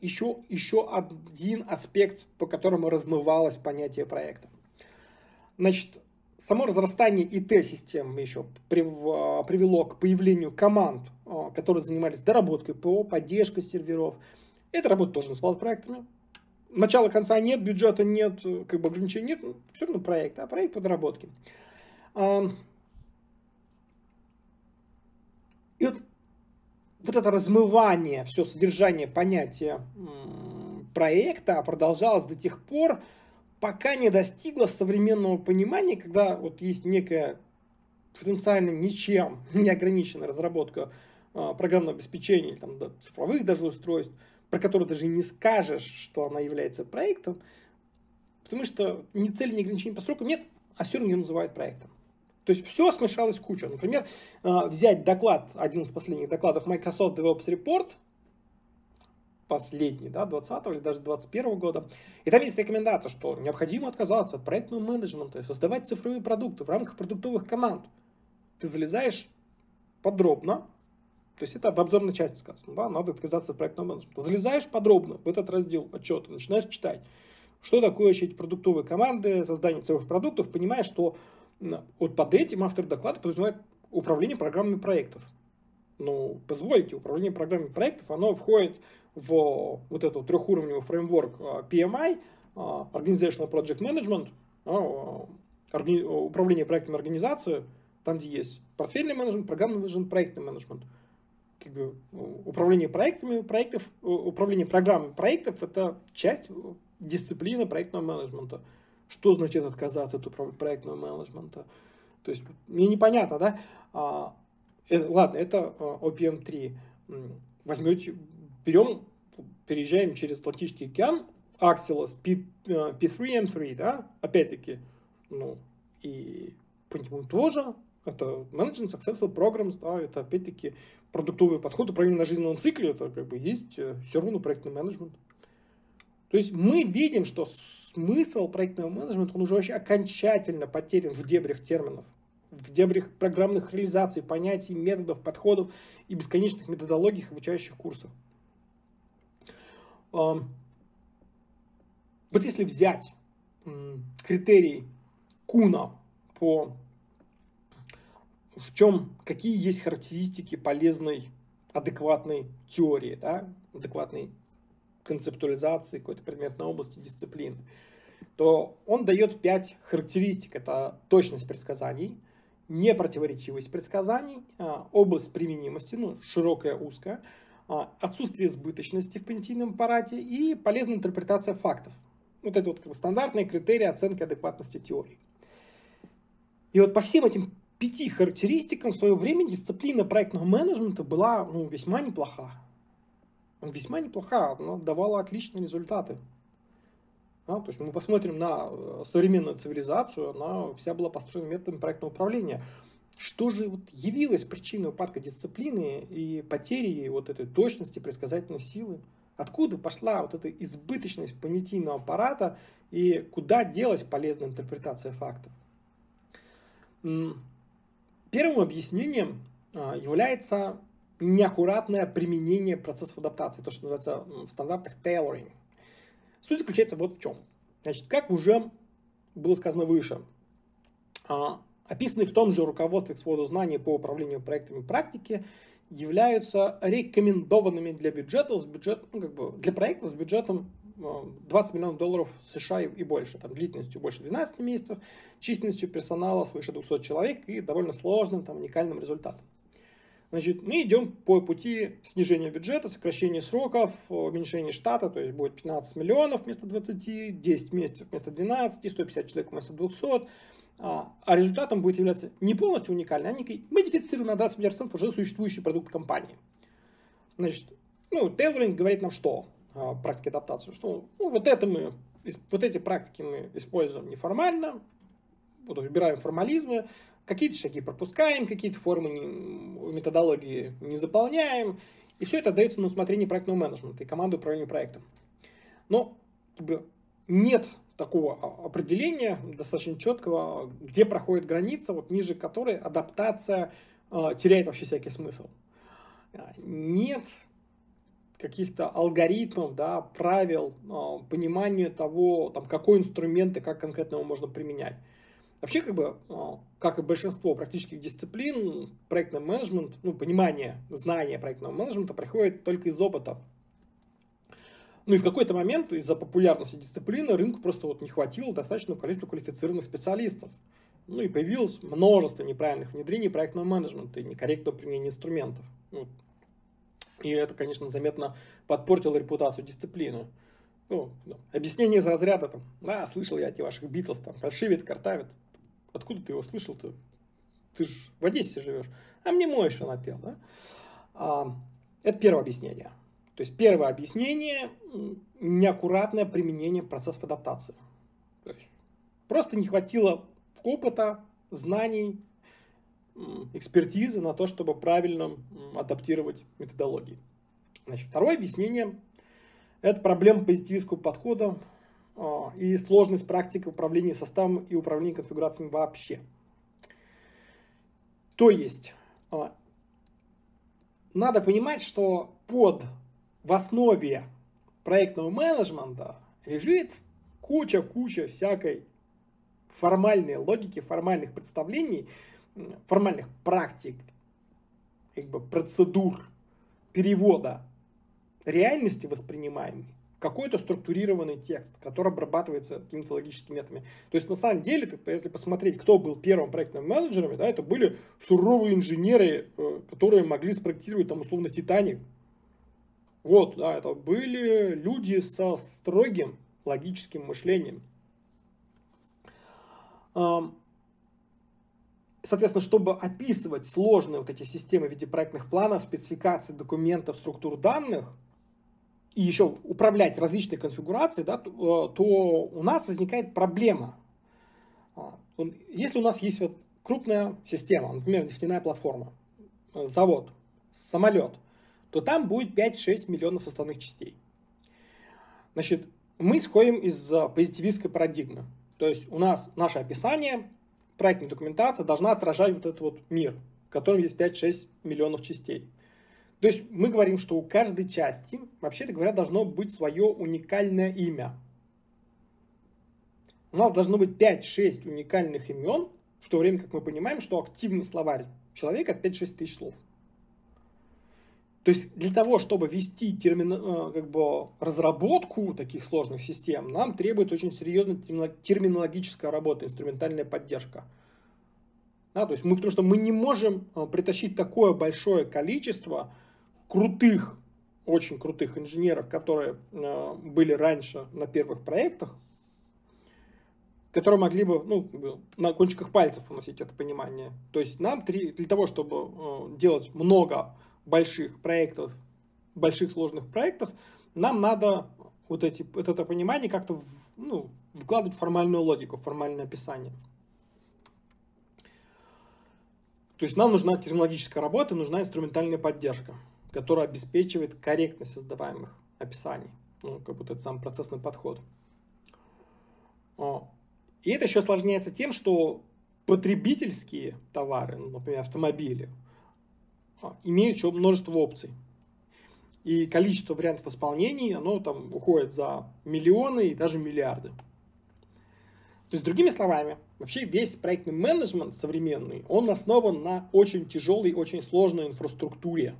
еще, еще один аспект, по которому размывалось понятие проекта. Значит, само разрастание ИТ-систем еще привело к появлению команд, а, которые занимались доработкой ПО, поддержкой серверов. Эта работа тоже называлась проектами. Начала конца нет, бюджета нет, как бы ограничений нет, все равно проект, а проект по доработке. И вот вот это размывание, все содержание понятия проекта продолжалось до тех пор, пока не достигло современного понимания, когда вот есть некая потенциально ничем *laughs* не ограниченная разработка э, программного обеспечения или там, да, цифровых даже устройств, про которые даже не скажешь, что она является проектом, потому что ни цели, ни ограничений по срокам нет, а все равно ее называют проектом. То есть все смешалось в кучу. Например, а, взять доклад, один из последних докладов Microsoft DevOps Report, последний, да, 20 или даже 21 года. И там есть рекомендация, что необходимо отказаться от проектного менеджмента и создавать цифровые продукты в рамках продуктовых команд. Ты залезаешь подробно, то есть это в обзорной части сказано, да, надо отказаться от проектного менеджмента. Залезаешь подробно в этот раздел отчета, начинаешь читать, что такое вообще эти продуктовые команды, создание цифровых продуктов, понимаешь, что вот под этим автор доклада подразумевает управление программами проектов. Ну, позвольте, управление программами проектов, оно входит в вот этот трехуровневый фреймворк а, PMI, а, Organizational Project Management, а, управление проектами организации, там, где есть портфельный менеджмент, программный менеджмент, проектный менеджмент. Как бы, управление проектами проектов, управление программами проектов – это часть дисциплины проектного менеджмента. Что значит отказаться от проектного менеджмента? То есть мне непонятно, да? А, э, ладно, это а, OPM3. Возьмете, берем, переезжаем через Атлантический океан, Axelos P, P3M3, да? Опять-таки, ну, и по нему тоже это Management Successful Programs, да, это опять-таки продуктовый подход, управление на жизненном цикле, это как бы есть э, все равно проектный менеджмент. То есть мы видим, что смысл проектного менеджмента, он уже вообще окончательно потерян в дебрях терминов, в дебрях программных реализаций, понятий, методов, подходов и бесконечных методологий обучающих курсов. Вот если взять критерии Куна по в чем, какие есть характеристики полезной, адекватной теории, да, адекватной концептуализации какой-то предметной области, дисциплины, то он дает пять характеристик. Это точность предсказаний, непротиворечивость предсказаний, а, область применимости, ну, широкая, узкая, а, отсутствие избыточности в понятийном аппарате и полезная интерпретация фактов. Вот это вот как бы стандартные критерии оценки адекватности теории. И вот по всем этим пяти характеристикам в свое время дисциплина проектного менеджмента была ну, весьма неплоха весьма неплоха, она давала отличные результаты. Да, то есть мы посмотрим на э, современную цивилизацию, она вся была построена методом проектного управления. что же вот явилось причиной упадка дисциплины и потери вот этой точности, предсказательной силы? Откуда пошла вот эта избыточность понятийного аппарата и куда делась полезная интерпретация фактов? Первым объяснением а, является неаккуратное применение процессов адаптации, то, что называется в стандартах tailoring. Суть заключается вот в чем. Значит, как уже было сказано выше, а, описанные в том же руководстве к своду знаний по управлению проектами практики являются рекомендованными для бюджета с бюджет, ну, как бы для проекта с бюджетом 20 миллионов долларов США и больше, там, длительностью больше 12 месяцев, численностью персонала свыше 200 человек и довольно сложным, там, уникальным результатом. Значит, мы идем по пути снижения бюджета, сокращения сроков, уменьшения штата, то есть будет 15 миллионов вместо 20, 10 месяцев вместо 12, 150 человек вместо 200, а, а результатом будет являться не полностью уникальный, а некий модифицированный на 20 миллиардов уже существующий продукт компании. Значит, ну, Тейлоринг говорит нам что? А, практики адаптации, что ну, вот это мы, вот эти практики мы используем неформально, вот убираем формализмы, какие-то шаги пропускаем, какие-то формы методологии не заполняем, и все это дается на усмотрение проектного менеджмента и команды управления проектом. Но как бы, нет такого определения достаточно четкого, где проходит граница, вот ниже которой адаптация э, теряет вообще всякий смысл. Нет каких-то алгоритмов, да, правил, э, понимания того, там, какой инструмент и как конкретно его можно применять. Вообще, как бы, э, как и большинство практических дисциплин, проектный менеджмент, ну, понимание, знание проектного менеджмента приходит только из опыта. Ну и в какой-то момент из-за популярности дисциплины рынку просто вот не хватило достаточного количества квалифицированных специалистов. Ну и появилось множество неправильных внедрений проектного менеджмента и некорректного применения инструментов. Вот. И это, конечно, заметно подпортило репутацию дисциплины. Ну. Объяснение из разряда, там, да, слышал я эти ваших Битлз, там, фальшивит, картавит. Откуда ты его слышал-то? Ты же в Одессе живешь. А мне еще напел, да? А, это первое объяснение. То есть первое объяснение – неаккуратное применение процессов адаптации. То есть просто не хватило опыта, знаний, экспертизы на то, чтобы правильно адаптировать методологии. Значит, второе объяснение – это проблема позитивистского подхода и сложность практики управления составом и управления конфигурациями вообще. То есть, а, надо понимать, что под в основе проектного менеджмента лежит куча-куча всякой формальной логики, формальных представлений, формальных практик, как бы процедур перевода реальности воспринимаемой какой-то структурированный текст, который обрабатывается какими-то логическими методами. То есть, на самом деле, если посмотреть, кто был первым проектным менеджерами, да, это были суровые инженеры, э, которые могли спроектировать, там, условно, Титаник. Вот, да, это были люди со строгим логическим мышлением. Соответственно, чтобы описывать сложные вот эти системы в виде проектных планов, спецификаций, документов, структур данных, и еще управлять различные конфигурации, да, то, то у нас возникает проблема. А, если у нас есть вот крупная система, например, нефтяная платформа, э, завод, самолет, то там будет 5-6 миллионов составных частей. Значит, мы исходим из позитивистской парадигмы. То есть у нас наше описание проектная документация должна отражать вот этот вот мир, в котором есть 5-6 миллионов частей. То есть мы говорим, что у каждой части, вообще-то говоря, должно быть свое уникальное имя. У нас должно быть 5-6 уникальных имен, в то время как мы понимаем, что активный словарь человека это 5-6 тысяч слов. То есть для того, чтобы вести термин, э, как бы, разработку таких сложных систем, нам требуется очень серьезная терминологическая работа, инструментальная поддержка. Да, то есть мы, потому что мы не можем э, притащить такое большое количество крутых, очень крутых инженеров, которые э, были раньше на первых проектах, которые могли бы ну, на кончиках пальцев уносить это понимание. То есть нам для того, чтобы делать много больших проектов, больших сложных проектов, нам надо вот эти, вот это понимание как-то ну, вкладывать в формальную логику, в формальное описание. То есть нам нужна терминологическая работа, нужна инструментальная поддержка, которая обеспечивает корректность создаваемых описаний. Ну, как будто это сам процессный подход. И это еще осложняется тем, что потребительские товары, ну, например, автомобили, а, имеют еще множество опций. И количество вариантов исполнений, оно там уходит за миллионы и даже миллиарды. То есть, другими словами, вообще весь проектный менеджмент современный, он основан на очень тяжелой, очень сложной инфраструктуре,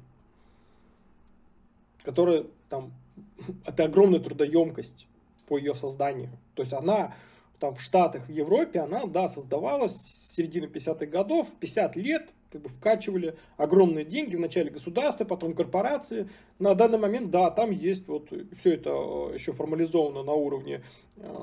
которая там, *laughs* это огромная трудоемкость по ее созданию. То есть она там в Штатах, в Европе, она, да, создавалась с середины 50-х годов, 50 лет, как бы вкачивали огромные деньги, вначале государство, потом корпорации. На данный момент, да, там есть вот все это э, еще формализовано на уровне э,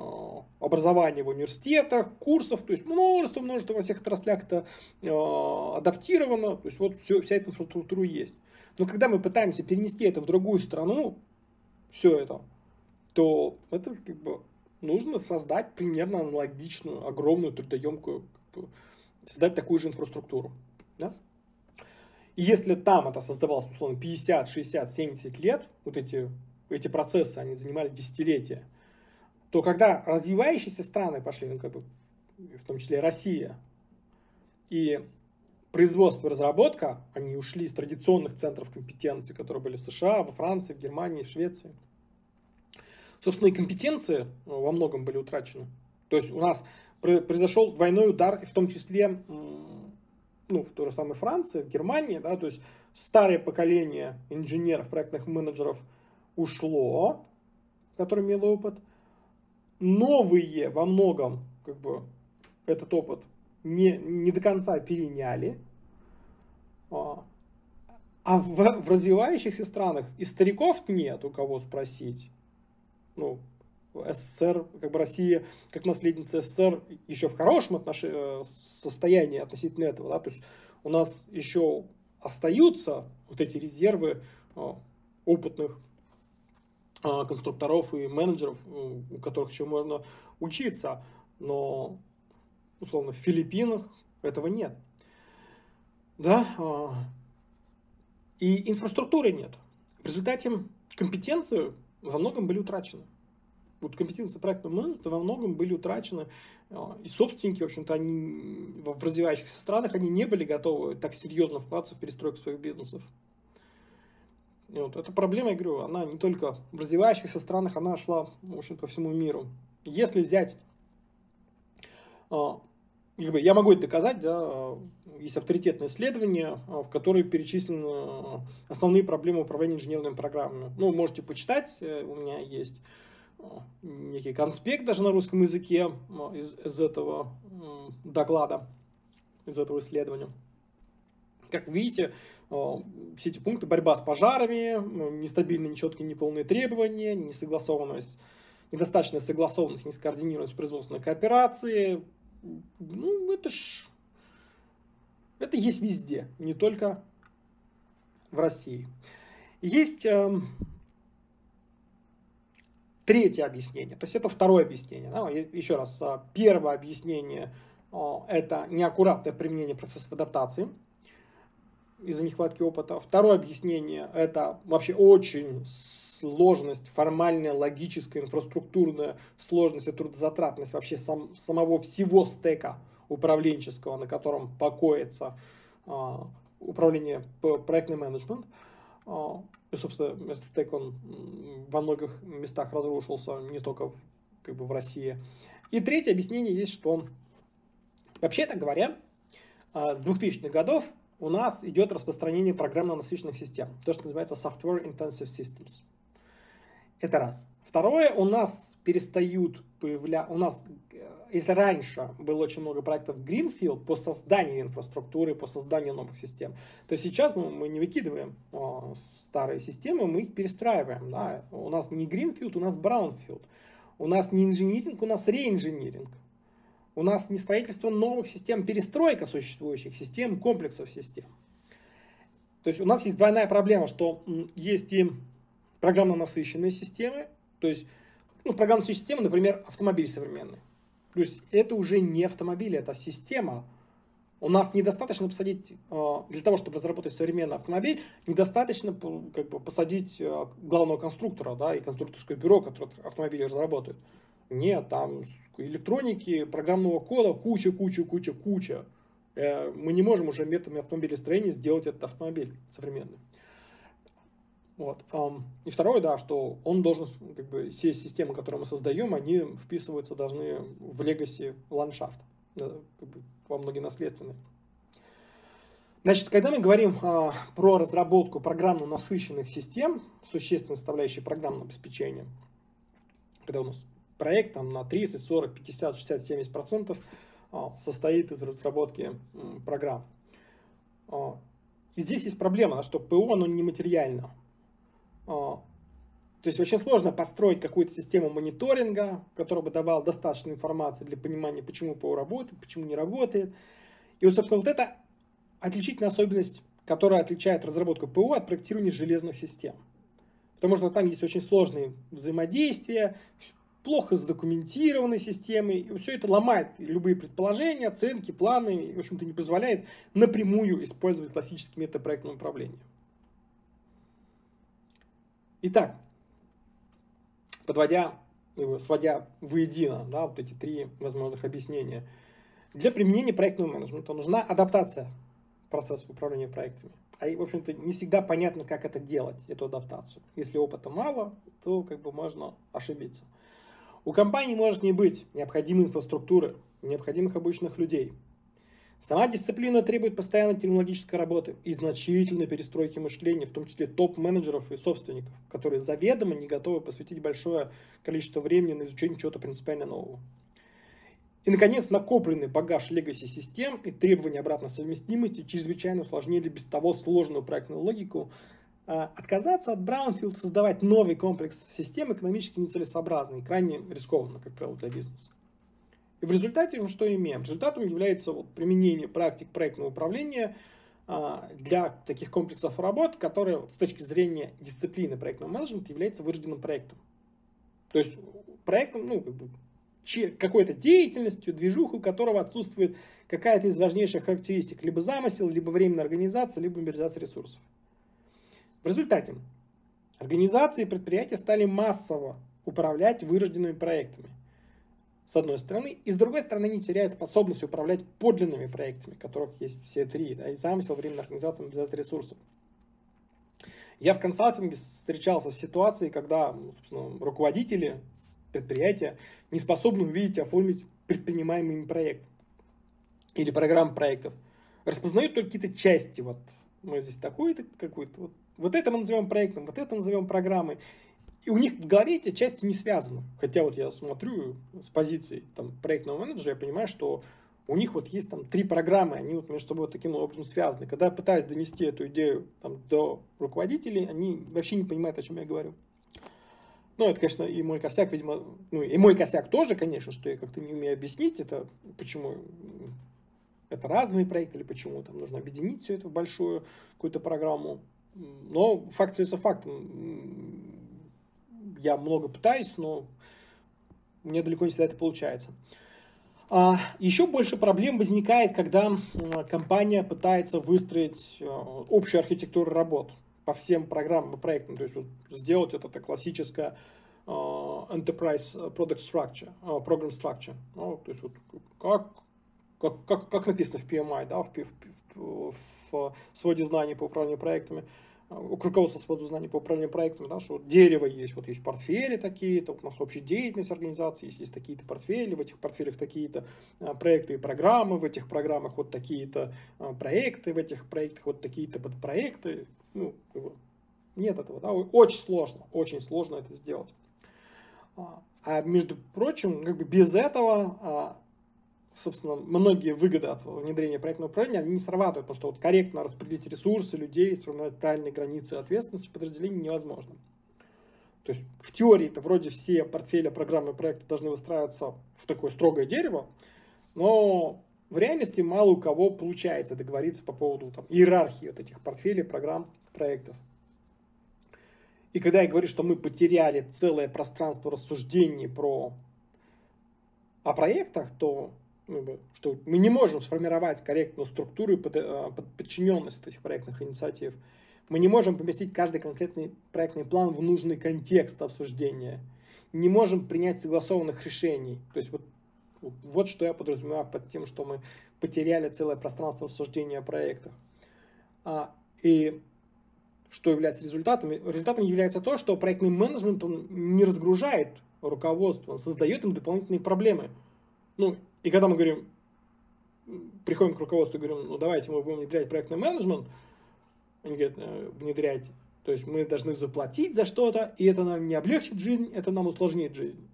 образования в университетах, курсов, то есть множество, множество во всех отраслях это э, адаптировано, то есть вот все, вся эта инфраструктура есть. Но когда мы пытаемся перенести это в другую страну, все это, то это как бы нужно создать примерно аналогичную, огромную, трудоемкую, создать такую же инфраструктуру. Да? И если там это создавалось, условно, 50, 60, 70 лет, вот эти, эти процессы, они занимали десятилетия, то когда развивающиеся страны пошли, ну, как бы, в том числе Россия, и производство и разработка, они ушли из традиционных центров компетенции, которые были в США, во Франции, в Германии, в Швеции – собственно, и компетенции ну, во многом были утрачены. То есть у нас произошел двойной удар, в том числе, ну, в той же самой Франции, в Германии, да, то есть старое поколение инженеров, проектных менеджеров ушло, которые имели опыт. Новые во многом, как бы, этот опыт не, не до конца переняли. А, а в, в развивающихся странах и стариков нет у кого спросить ну, СССР, как бы Россия, как наследница СССР, еще в хорошем отношении, э, состоянии относительно этого, да, то есть у нас еще остаются вот эти резервы э, опытных э, конструкторов и менеджеров, у которых еще можно учиться, но, условно, в Филиппинах этого нет. Да, и инфраструктуры нет. В результате компетенцию во многом были утрачены. Вот компетенции проектного менеджмента во многом были утрачены. А, и собственники, в общем-то, они в развивающихся странах, они не были готовы так серьезно вкладываться в перестройку своих бизнесов. И вот эта проблема, я говорю, она не только в развивающихся странах, она шла, в общем по всему миру. Если взять а, я могу это доказать, да, есть авторитетное исследование, а, в которое перечислены а, основные проблемы управления инженерными программами. Ну, можете почитать, э, у меня есть а, некий конспект даже на русском языке из, из этого доклада, из этого исследования. Как видите, все эти пункты борьба с пожарами, нестабильные, нечеткие, неполные требования, несогласованность, недостаточная согласованность, нескоординированность производственной кооперации, ну, это ж... Это есть везде, не только в России. Есть э, третье объяснение, то есть это второе объяснение. Да? Еще раз, а, первое объяснение э, это неаккуратное применение процессов адаптации из-за нехватки опыта. Второе объяснение это вообще очень сложность, формальная, логическая, инфраструктурная сложность и трудозатратность вообще сам, самого всего стека управленческого, на котором покоится а, управление проектный менеджмент. А, и, собственно, этот стек, он во многих местах разрушился, не только в, как бы в России. И третье объяснение есть, что, вообще-то говоря, а, с 2000-х годов у нас идет распространение программно-насыщенных систем, то, что называется Software Intensive Systems. Это раз. Второе, у нас перестают появляться, у нас, э, если раньше было очень много проектов Greenfield по созданию инфраструктуры, по созданию новых систем, то сейчас мы, мы не выкидываем о, старые системы, мы их перестраиваем. Да? У нас не Greenfield, у нас Brownfield. У нас не инжиниринг, у нас реинжиниринг. У нас не строительство новых систем, перестройка существующих систем, комплексов систем. То есть у нас есть двойная проблема, что есть и программно насыщенные системы, то есть ну, программно насыщенные системы, например, автомобиль современный. То есть это уже не автомобиль, это система, У нас недостаточно посадить, э, для того, чтобы разработать современный автомобиль, недостаточно как бы, посадить э, главного конструктора да, и конструкторское бюро, которое автомобили разработает. Нет, там электроники, программного кода, куча, куча, куча, куча. Э, мы не можем уже методами автомобилестроения сделать этот автомобиль современный. Вот. И второе, да, что он должен, как бы, все системы, которые мы создаем, они вписываются должны в легаси ландшафт, как бы, во многонаследственные. Значит, когда мы говорим а, про разработку программно насыщенных систем, существенной составляющей программного обеспечения, когда у нас проект там, на 30, 40, 50, 60, 70 процентов а, состоит из разработки программ. А, и здесь есть проблема, что ПО, оно нематериально. А, то есть очень сложно построить какую-то систему мониторинга, которая бы давала достаточно информации для понимания, почему ПО работает, почему не работает. И вот, собственно, вот это отличительная особенность, которая отличает разработку ПО от проектирования железных систем. Потому что там есть очень сложные взаимодействия, плохо задокументированной системы, и все это ломает любые предположения, оценки, планы, и, в общем-то, не позволяет напрямую использовать классический метод проектного управления. Итак, подводя, сводя воедино да, вот эти три возможных объяснения, для применения проектного менеджмента нужна адаптация процесса управления проектами. А, в общем-то, не всегда понятно, как это делать, эту адаптацию. Если опыта мало, то как бы можно ошибиться. У компании может не быть необходимой инфраструктуры, необходимых обычных людей – Сама дисциплина требует постоянной технологической работы и значительной перестройки мышления, в том числе топ-менеджеров и собственников, которые заведомо не готовы посвятить большое количество времени на изучение чего-то принципиально нового. И, наконец, накопленный багаж legacy систем и требования обратной совместимости чрезвычайно усложнили без того сложную проектную логику. А, отказаться от Brownfield, создавать новый комплекс систем экономически нецелесообразно и крайне рискованно, как правило, для бизнеса. И в результате мы что имеем? Результатом является вот применение практик проектного управления а, для таких комплексов работ, которые с точки зрения дисциплины проектного менеджмента является вырожденным проектом. То есть проектом, ну, как бы, какой-то деятельностью, движуху, у которого отсутствует какая-то из важнейших характеристик, либо замысел, либо временная организация, либо мобилизация ресурсов. В результате организации и предприятия стали массово управлять вырожденными проектами – с одной стороны, и с другой стороны не теряет способность управлять подлинными проектами, которых есть все три, да, и замысел, временная организация, мобилизация ресурсов. Я в консалтинге встречался с ситуацией, когда руководители предприятия не способны увидеть и оформить предпринимаемый проект или программ проектов. Распознают только какие-то части. Вот мы здесь такой-то, какой-то. Вот, вот это мы назовем проектом, вот это назовем программой. И у них в голове эти части не связаны. Хотя вот я смотрю с позиции там, проектного менеджера, я понимаю, что у них вот есть там три программы, они вот между собой вот таким образом связаны. Когда я пытаюсь донести эту идею там, до руководителей, они вообще не понимают, о чем я говорю. Ну, это, конечно, и мой косяк, видимо, ну, и мой косяк тоже, конечно, что я как-то не умею объяснить это, почему это разные проекты, или почему там нужно объединить все это в большую какую-то программу. Но факт остается фактом я много пытаюсь, но мне далеко не всегда это получается. А, еще больше проблем возникает, когда компания пытается выстроить э, общую архитектуру работ по всем программам и проектам. То есть вот сделать это, это классическое э, enterprise product structure, э, program structure. Ну, то есть вот как, как, как, как написано в PMI, да, в, в, в, в своде знаний по управлению проектами у руководства свободу знаний по управлению проектами, да, что дерево есть, вот есть портфели такие-то, у нас общая деятельность организации, есть, есть такие-то портфели, в этих портфелях такие-то а, проекты и программы, в этих программах вот такие-то а, проекты, в этих проектах вот такие-то подпроекты. Ну, нет этого, да, очень сложно, очень сложно это сделать. А, а между прочим, как бы без этого собственно, многие выгоды от внедрения проектного управления, они не срабатывают, потому что вот корректно распределить ресурсы людей, сформировать правильные границы ответственности подразделений невозможно. То есть в теории это вроде все портфели программы проекта должны выстраиваться в такое строгое дерево, но в реальности мало у кого получается договориться по поводу там, иерархии вот этих портфелей, программ, проектов. И когда я говорю, что мы потеряли целое пространство рассуждений про о проектах, то что мы не можем сформировать корректную структуру и э, подчиненность этих проектных инициатив. Мы не можем поместить каждый конкретный проектный план в нужный контекст обсуждения. Не можем принять согласованных решений. То есть вот, вот что я подразумеваю под тем, что мы потеряли целое пространство обсуждения о. А, и что является результатом? Результатом является то, что проектный менеджмент он не разгружает руководство, он создает им дополнительные проблемы. Ну, и когда мы говорим, приходим к руководству и говорим, ну давайте мы будем внедрять проектный менеджмент, они говорят, «Э, внедрять, то есть мы должны заплатить за что-то, и это нам не облегчит жизнь, это нам усложнит жизнь.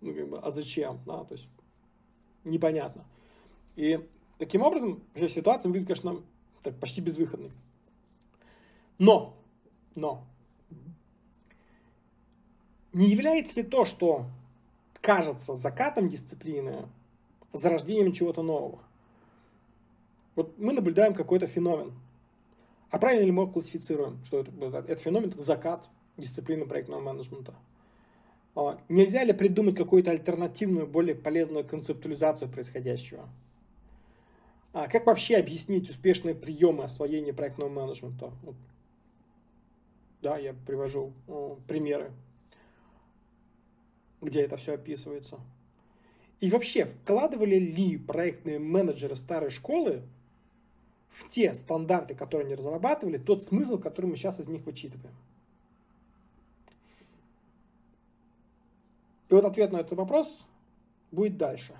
Ну, как бы, а зачем? Да, то есть непонятно. И таким образом, уже ситуация выглядит, конечно, так почти безвыходной. Но, но, не является ли то, что кажется закатом дисциплины, зарождением чего-то нового. Вот мы наблюдаем какой-то феномен. А правильно ли мы его классифицируем, что это, этот феномен это закат дисциплины проектного менеджмента? А, нельзя ли придумать какую-то альтернативную, более полезную концептуализацию происходящего? А как вообще объяснить успешные приемы освоения проектного менеджмента? Да, я привожу примеры, где это все описывается. И вообще, вкладывали ли проектные менеджеры старой школы в те стандарты, которые они разрабатывали, тот смысл, который мы сейчас из них вычитываем? И вот ответ на этот вопрос будет дальше.